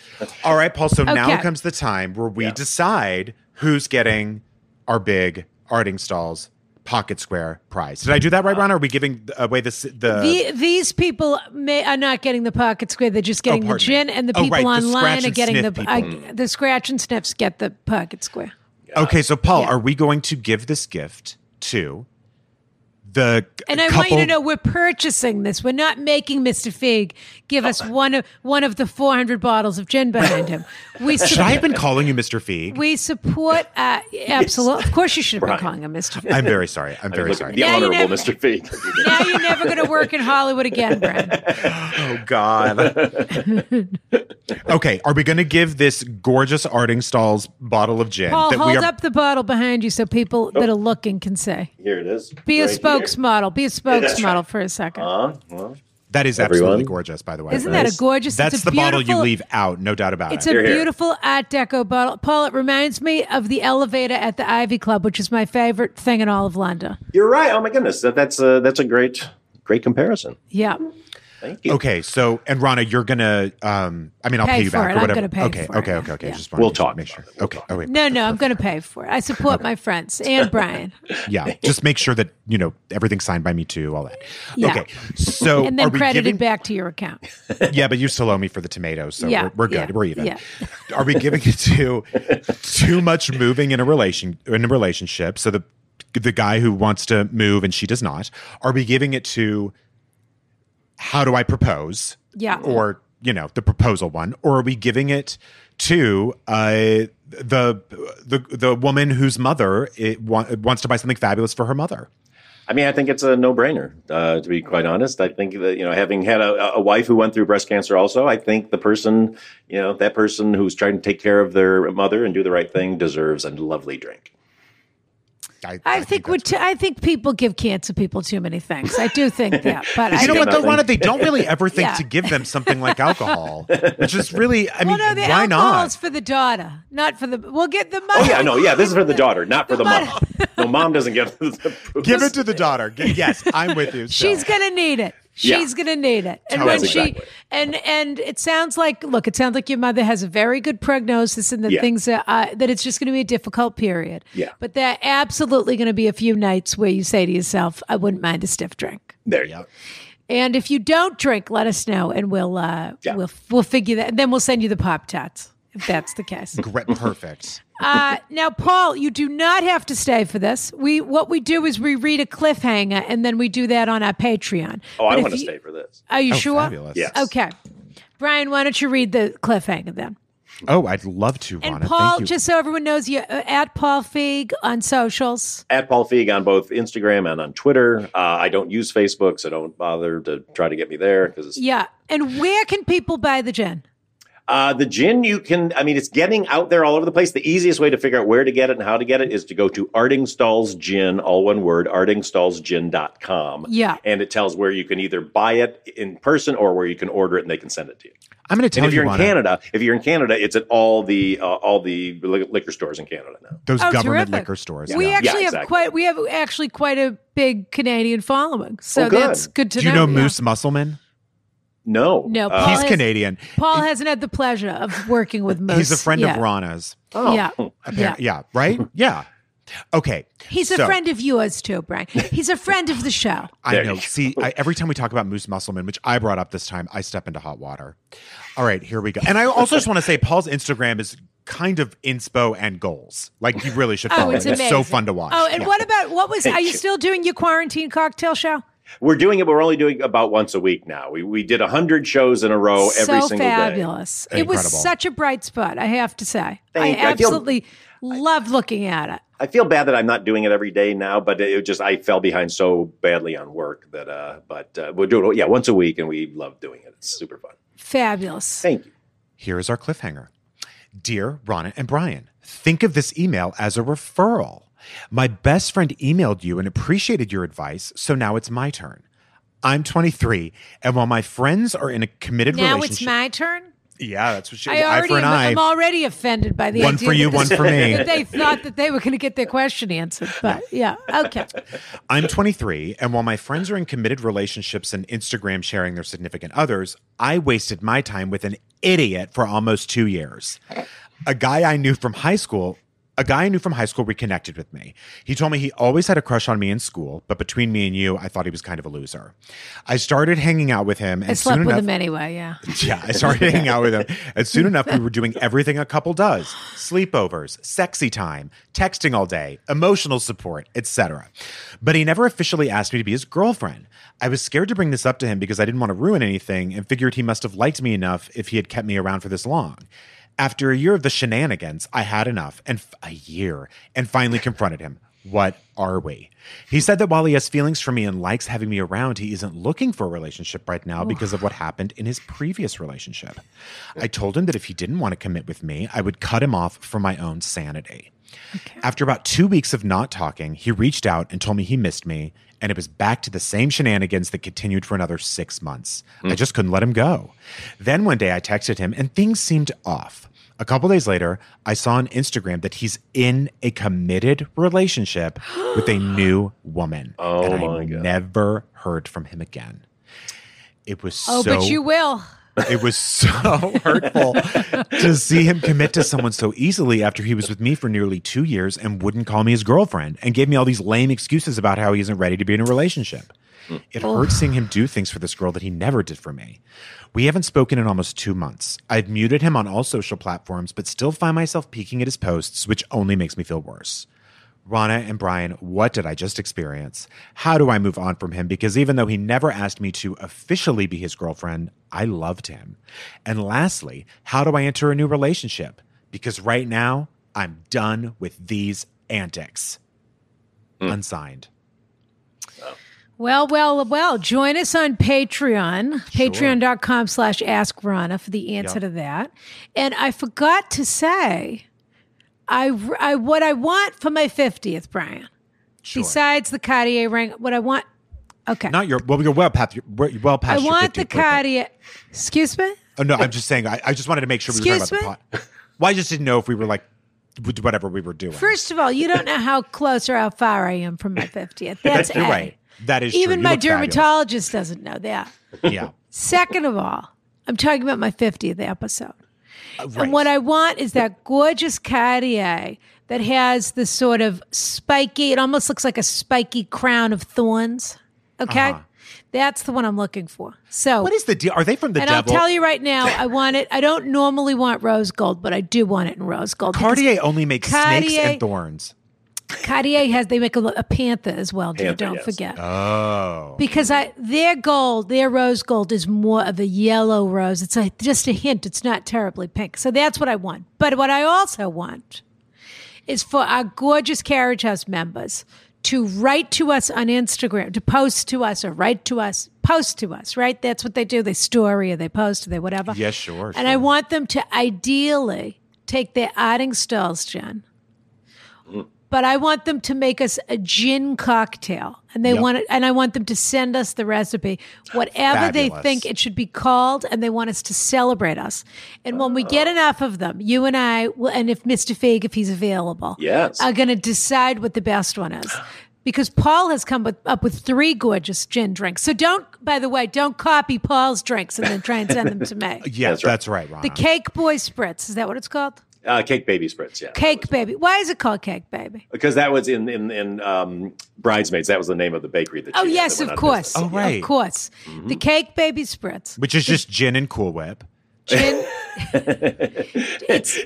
All right, Paul. So now comes the time where we Yeah. decide who's getting our big Artingstall's Pocket Square prize. Did I do that right, Ron? Are we giving away this the? The, these people may, are not getting the pocket square; they're just getting the Oh, pardon me. gin, and the Oh, people right, the online scratch are getting the sniff uh, the scratch and sniffs get the pocket square. okay, so Paul, Yeah. are we going to give this gift to the And I couple, want you to know we're purchasing this. We're not making Mr. Feig give us one of one of the 400 bottles of gin behind him. We Should I have been calling you Mr. Feig? we support uh, absolutely. Of course, you should have been calling him Mr. Feig. I'm very sorry. I'm very sorry. The Now honorable never- Mr. Feig. now you're never going to work in Hollywood again, Brian. Oh God. okay, are we going to give this gorgeous Artingstall's bottle of gin Paul, that hold we are? up the bottle behind you so people that are looking can say. Here it is. Be a Right here. Spokesmodel. Be a That's spokesmodel for a second. Uh, well, that is Everyone? absolutely gorgeous, by the way. Isn't that a gorgeous? That's it's a the bottle you leave out, no doubt about It's it. It's a Here, here. beautiful Art Deco bottle. Paul, it reminds me of the elevator at the Ivy Club, which is my favorite thing in all of London. you're right. Oh my goodness, that, that's a that's a great great comparison. Yeah. Thank you. okay, so and Ronna, you're gonna. um I mean, I'll Pay pay you for back it. or I'm whatever. gonna pay okay, for it. okay, okay, okay. Yeah. Just We'll to talk Make sure. it. We'll okay. talk. Oh wait. No, no, I'm going to pay for it. I support my friends and Brian. Yeah. Just make sure that you know everything's signed by me too. All that. Yeah. Okay. So And are then we credited giving, back to your account. Yeah, but you still owe me for the tomatoes, so Yeah, we're, we're good. yeah, we're even. yeah. Are we giving it to too much moving in a relation in a relationship? So the the guy who wants to move and she does not. Are we giving it to how do I propose? Yeah. Or you know the proposal one, or are we giving it to uh, the the the woman whose mother it wa- wants to buy something fabulous for her mother? I mean, I think it's a no-brainer. Uh, to be quite honest, I think that you know, having had a, a wife who went through breast cancer, also, I think the person, you know, that person who's trying to take care of their mother and do the right thing deserves a lovely drink. I think we're that's t- I think people give cancer people too many things. I do think that, but I You know get what, though, nothing. Ronna? They don't really ever think Yeah. to give them something like alcohol, which is really, I mean, well, no, the why alcohol's not? for the daughter, not for the. We'll get the money. Oh yeah, no, yeah, this is for the daughter, not for the But- mom. No, mom doesn't get the Give it to the daughter. Yes, I'm with you. still. She's gonna need it. Yeah. She's gonna need it. And Totally. when she Exactly. and and it sounds like look, it sounds like your mother has a very good prognosis and that Yeah. things are, uh, that it's just going to be a difficult period. Yeah. But there are absolutely going to be a few nights where you say to yourself, "I wouldn't mind a stiff drink." There you go. And if you don't drink, let us know, and we'll uh, Yeah. we'll we'll figure that, and then we'll send you the pop tarts if that's the case. Perfect. Uh, now, Paul, you do not have to stay for this. We what we do is we read a cliffhanger, and then we do that on our Patreon. Oh, I But if want to stay for this. Are you Oh, sure? fabulous. Yes. Okay, Brian, why don't you read the cliffhanger then? Oh, I'd love to, And Ronna. Paul, Thank you. just so everyone knows, you uh, at Paul Feig on socials. At Paul Feig on both Instagram and on Twitter. Uh, I don't use Facebook, so don't bother to try to get me there because Yeah, and where can people buy the gin? Uh, the gin, you can, I mean, it's getting out there all over the place. The easiest way to figure out where to get it and how to get it is to go to Artingstall's Gin, all one word, artingstallsgin.com. Yeah. And it tells where you can either buy it in person or where you can order it and they can send it to you. I'm going to tell And if you, you're in Ronna, Canada, if you're in Canada, it's at all the uh, all the li- liquor stores in Canada now. those Oh, government terrific. liquor stores. We yeah. actually have quite we have actually quite a big Canadian following, so Oh, good. that's good to know. Do you know. know yeah. Moose Musselman? No, No, Uh, Paul He's has- Canadian. Paul hasn't had the pleasure of working with Moose. He's a friend yeah. of Ronna's. oh, Yeah, yeah. Yeah, right? Yeah. Okay. He's a So- friend of yours too, Brian. He's a friend of the show. I know. See, I, every time we talk about Moose Musselman, which I brought up this time, I step into hot water. All right, here we go. And I also just want to say, Paul's Instagram is kind of inspo and goals. Like you really should Oh, follow. it's it. amazing. so fun to watch. Oh, and Yeah. what about what was? Are you you. still doing your quarantine cocktail show? We're doing it, we're only doing about once a week now. We we did hundred shows in a row every so single day. fabulous! It was such a bright spot. I have to say, Thank I you. I feel- absolutely loved looking at it. I feel bad that I'm not doing it every day now, but it just I fell behind so badly on work that. uh But uh, we're doing it, yeah once a week, and we love doing it. It's super fun. Fabulous. Thank you. Here is our cliffhanger. Dear Ronna and Brian, think of this email as a referral. My best friend emailed you and appreciated your advice, so now it's my turn. I'm 23, and while my friends are in a committed relationship. Now relationship, it's my turn. yeah, that's what she. I eye already for an am, eye. I'm already offended by the One idea for you, one for me. that they thought that they were going to get their question answered. But yeah, okay. I'm 23, and while my friends are in committed relationships and Instagram sharing their significant others, I wasted my time with an idiot for almost two years. A guy I knew from high school A guy I knew from high school reconnected with me. He told me he always had a crush on me in school, but between me and you, I thought he was kind of a loser. I started hanging out with him, and I slept soon with enough, him anyway. Yeah. yeah, I started hanging out with him. And soon enough, we were doing everything a couple does sleepovers, sexy time, texting all day, emotional support, etc. But he never officially asked me to be his girlfriend. I was scared to bring this up to him because I didn't want to ruin anything and figured he must have liked me enough if he had kept me around for this long. After a year of the shenanigans, I had enough and f- a year and finally confronted him. What are we? He said that while he has feelings for me and likes having me around, he isn't looking for a relationship right now because of what happened in his previous relationship. I told him that if he didn't want to commit with me, I would cut him off for my own sanity. After about two weeks of not talking, he reached out and told me he missed me, and it was back to the same shenanigans that continued for another six months. I mm. just couldn't let him go. Then one day I texted him, and things seemed off. A couple days later, I saw on Instagram that he's in a committed relationship with a new woman. Oh and I my God. never heard from him again. It was Oh, so but you will. It was so hurtful to see him commit to someone so easily after he was with me for nearly two years and wouldn't call me his girlfriend and gave me all these lame excuses about how he isn't ready to be in a relationship. It hurts seeing him do things for this girl that he never did for me. We haven't spoken in almost two months. I've muted him on all social platforms, but still find myself peeking at his posts, which only makes me feel worse. Ronna and Brian, what did I just experience? How do I move on from him? Because even though he never asked me to officially be his girlfriend, I loved him. And lastly, how do I enter a new relationship? Because right now, I'm done with these antics. Hmm. Unsigned. Well, well, well. Join us on Patreon, patreon.com slash ask Ronna for the answer Yep. to that. And I forgot to say, I, I what I want for my 50th, Brian, Sure. besides the Cartier ring, what I want, okay. Not your, well, you're well past, you're well I past your want the 50th birthday. Cartier, excuse me? Oh, no, I'm just saying, I, I just wanted to make sure we were Excuse talking about the pot. Well, I just didn't know if we were like, whatever we were doing. First of all, you don't know how close or how far I am from my 50th. That's You're A. right. That is. Even my look fabulous. dermatologist doesn't know that. Yeah. Second of all, I'm talking about my 50th episode. Right. And what I want is that gorgeous Cartier that has this sort of spiky, it almost looks like a spiky crown of thorns. Okay? Uh-huh. That's the one I'm looking for. So, what is the deal? Are they from the and devil? I'll tell you right now, I want it. I don't normally want rose gold, but I do want it in rose gold. Cartier only makes snakes and thorns. Cartier has, they make a, a panther as well, dear. Panther, Don't yes. forget. Oh. because I their gold, their rose gold is more of a yellow rose. It's a, just a hint. It's not terribly pink. So that's what I want. But what I also want is for our gorgeous Carriage House members to write to us on Instagram, to post to us or write to us, post to us, right? That's what they do. They story or they post or they whatever. Yes, sure, And I want them to ideally take their Arding stalls, gin. But I want them to make us a gin cocktail, and they Yep. want it, and I want them to send us the recipe, whatever they think it should be called, and they want us to celebrate us. And when we get oh. enough of them, you and I, will, and if Mr. Feig, if he's available, Yes. are going to decide what the best one is. Because Paul has come with, up with three gorgeous gin drinks. So don't, by the way, don't copy Paul's drinks and then try and send them to me. Yeah, That's that's right. right, Ron. The Cake Boy Spritz, is that what it's called? Uh, cake baby spritz, yeah. Cake Baby. Why is it called Cake Baby? Because that was in in, in um, Bridesmaids. That was the name of the bakery that. Oh she had yes, of course. business. Oh, right. Of course. Mm-hmm. The Cake Baby Spritz. Which is just gin and Cool Whip. Gin. it's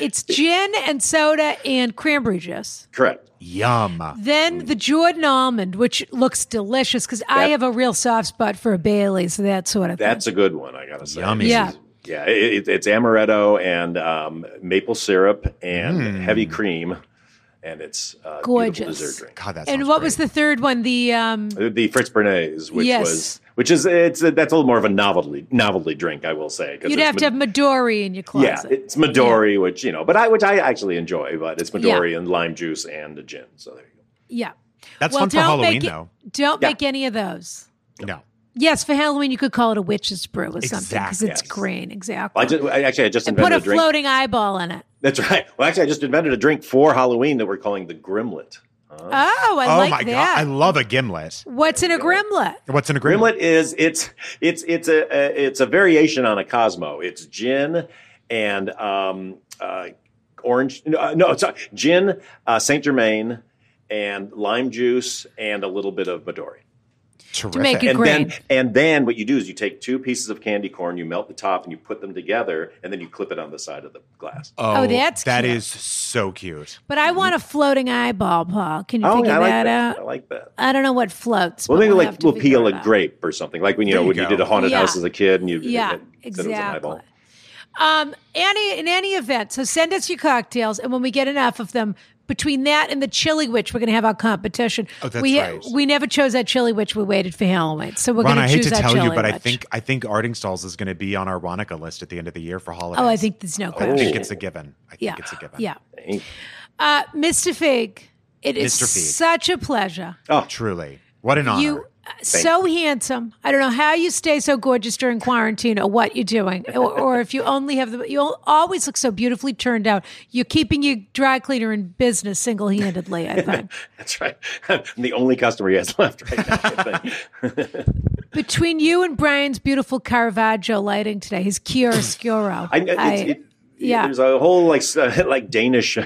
it's gin and soda and cranberry juice. Correct. Yum. Then the Jordan almond, which looks delicious because I have a real soft spot for a Bailey's, that sort of That's thing. a good one. I gotta say. Yummy. Yeah. Yeah, it, it, it's amaretto and um, maple syrup and Mm. heavy cream, and it's uh, Gorgeous. dessert drink. God, that And sounds what was the third one? The um, The Fritz Bernays, which Yes. was which is it's that's a little more of a novelty novelty drink, I will say. you'd it's have to have Midori in your closet. Yeah, it's Midori, which you know, but I which I actually enjoy, but it's Midori and lime juice and a gin. So there you go. yeah. That's well, fun for Halloween, make it, though. Don't Yeah. make any of those. No. Yes, for Halloween you could call it a witch's brew or something because it's Yes. green. Exactly. Well, I just I, actually I just and put invented a a drink. floating eyeball in it. That's right. Well, actually, I just invented a drink for Halloween that we're calling the Grimlet. Oh, I oh like my that. god, I love a gimlet. What's in a grimlet? What's in a gimlet? Grimlet is it's it's it's a, a it's a variation on a Cosmo. It's gin and um, uh, orange. No, no it's uh, gin, uh, Saint Germain, and lime juice, and a little bit of Midori. Terrific. To make it And great. then, and then what you do is you take two pieces of candy corn, you melt the top, and you put them together, and then you clip it on the side of the glass. Oh, that's that cute. is so cute. But I want a floating eyeball, Paul. Can you Oh, figure yeah, I like that, that. out? I like that. I don't know what floats. Well, maybe we'll like we'll peel a out. grape or something, like when you know you when you did a haunted Yeah. house as a kid, and you Yeah, you said it was an eyeball. exactly. Um, any in any event, so send us your cocktails, and when we get enough of them, between that and the Chili Witch, we're going to have our competition. Oh, that's we right. we never chose that Chili Witch. We waited for Halloween, so we're Ron, going to choose that chili I hate to tell you, but I think I think Artingstall's is going to be on our Ronica list at the end of the year for holidays. Oh, I think there's no question. I think it's a given. I think yeah, it's a given. yeah. Uh, Mr. Feig, it is Mr. Feig. such a pleasure. Oh, Truly, what an honor. You so handsome. I don't know how you stay so gorgeous during quarantine or what you're doing, or, or if you only have the. You always look so beautifully turned out. You're keeping your dry cleaner in business single handedly. I think that's right. I'm the only customer he has left right now. Between you and Brian's beautiful Caravaggio lighting today, his chiaroscuro. I, it's, it, yeah. There's a whole like s- like Danish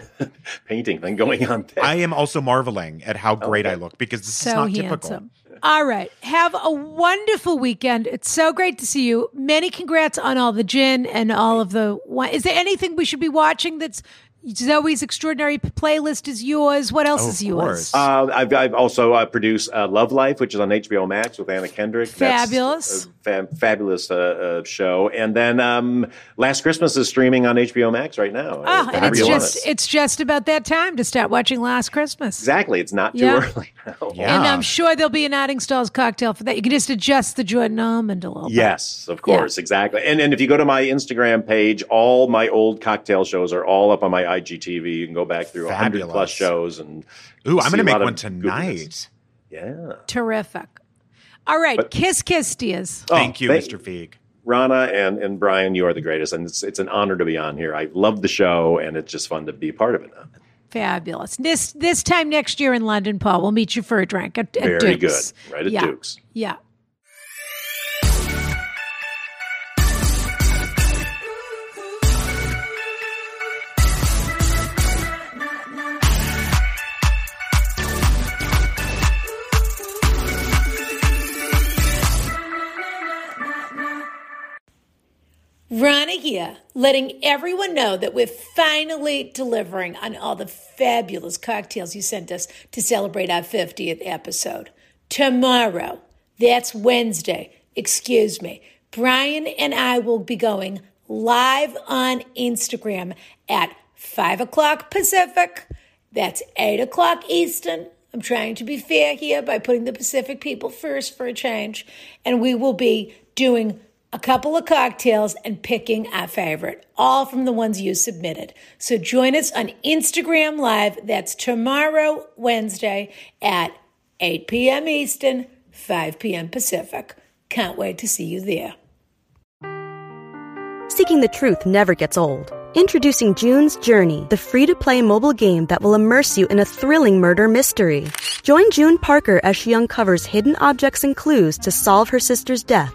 painting thing going on there. I am also marveling at how oh, great Okay. I look because this so is not handsome. typical. All right. Have a wonderful weekend. It's so great to see you. Many congrats on all the gin and all of the wine. Is there anything we should be watching that's Zoe's extraordinary playlist is yours? What else Oh, is yours? Uh, I've, I've also uh, produced uh, Love Life, which is on HBO Max with Anna Kendrick. That's Fabulous. A fabulous uh, uh, show. And then um, Last Christmas is streaming on HBO Max right now. And it's just it. it's just about that time to start watching Last Christmas. exactly. It's not too Yeah. early now. Yeah. And I'm sure there'll be an Artingstall's cocktail for that. You can just adjust the Jordan almond a little bit. Yes, of course, exactly. And and if you go to my Instagram page, all my old cocktail shows are all up on my IGTV. You can go back through a hundred plus shows and Ooh, I'm going to make lot of one goodness. tonight. Yeah. Terrific. All right. But- kiss, kiss, dears. Oh, thank you, thank- Mr. Feig. Ronna and, and Brian, you are the greatest, and it's it's an honor to be on here. I love the show, and it's just fun to be part of it now. Fabulous. This this time next year in London, Paul, we'll meet you for a drink at, at Very Duke's. good, right at yeah. Duke's. Yeah. Ronna here, letting everyone know that we're finally delivering on all the fabulous cocktails you sent us to celebrate our 50th episode. Tomorrow, that's Wednesday, excuse me, Brian and I will be going live on Instagram at 5 o'clock Pacific. That's 8 o'clock Eastern. I'm trying to be fair here by putting the Pacific people first for a change. And we will be doing a couple of cocktails and picking a favorite, all from the ones you submitted. So join us on Instagram Live. That's tomorrow, Wednesday at 8 p.m. Eastern, 5 p.m. Pacific. Can't wait to see you there. Seeking the truth never gets old. Introducing June's Journey, the free to play mobile game that will immerse you in a thrilling murder mystery. Join June Parker as she uncovers hidden objects and clues to solve her sister's death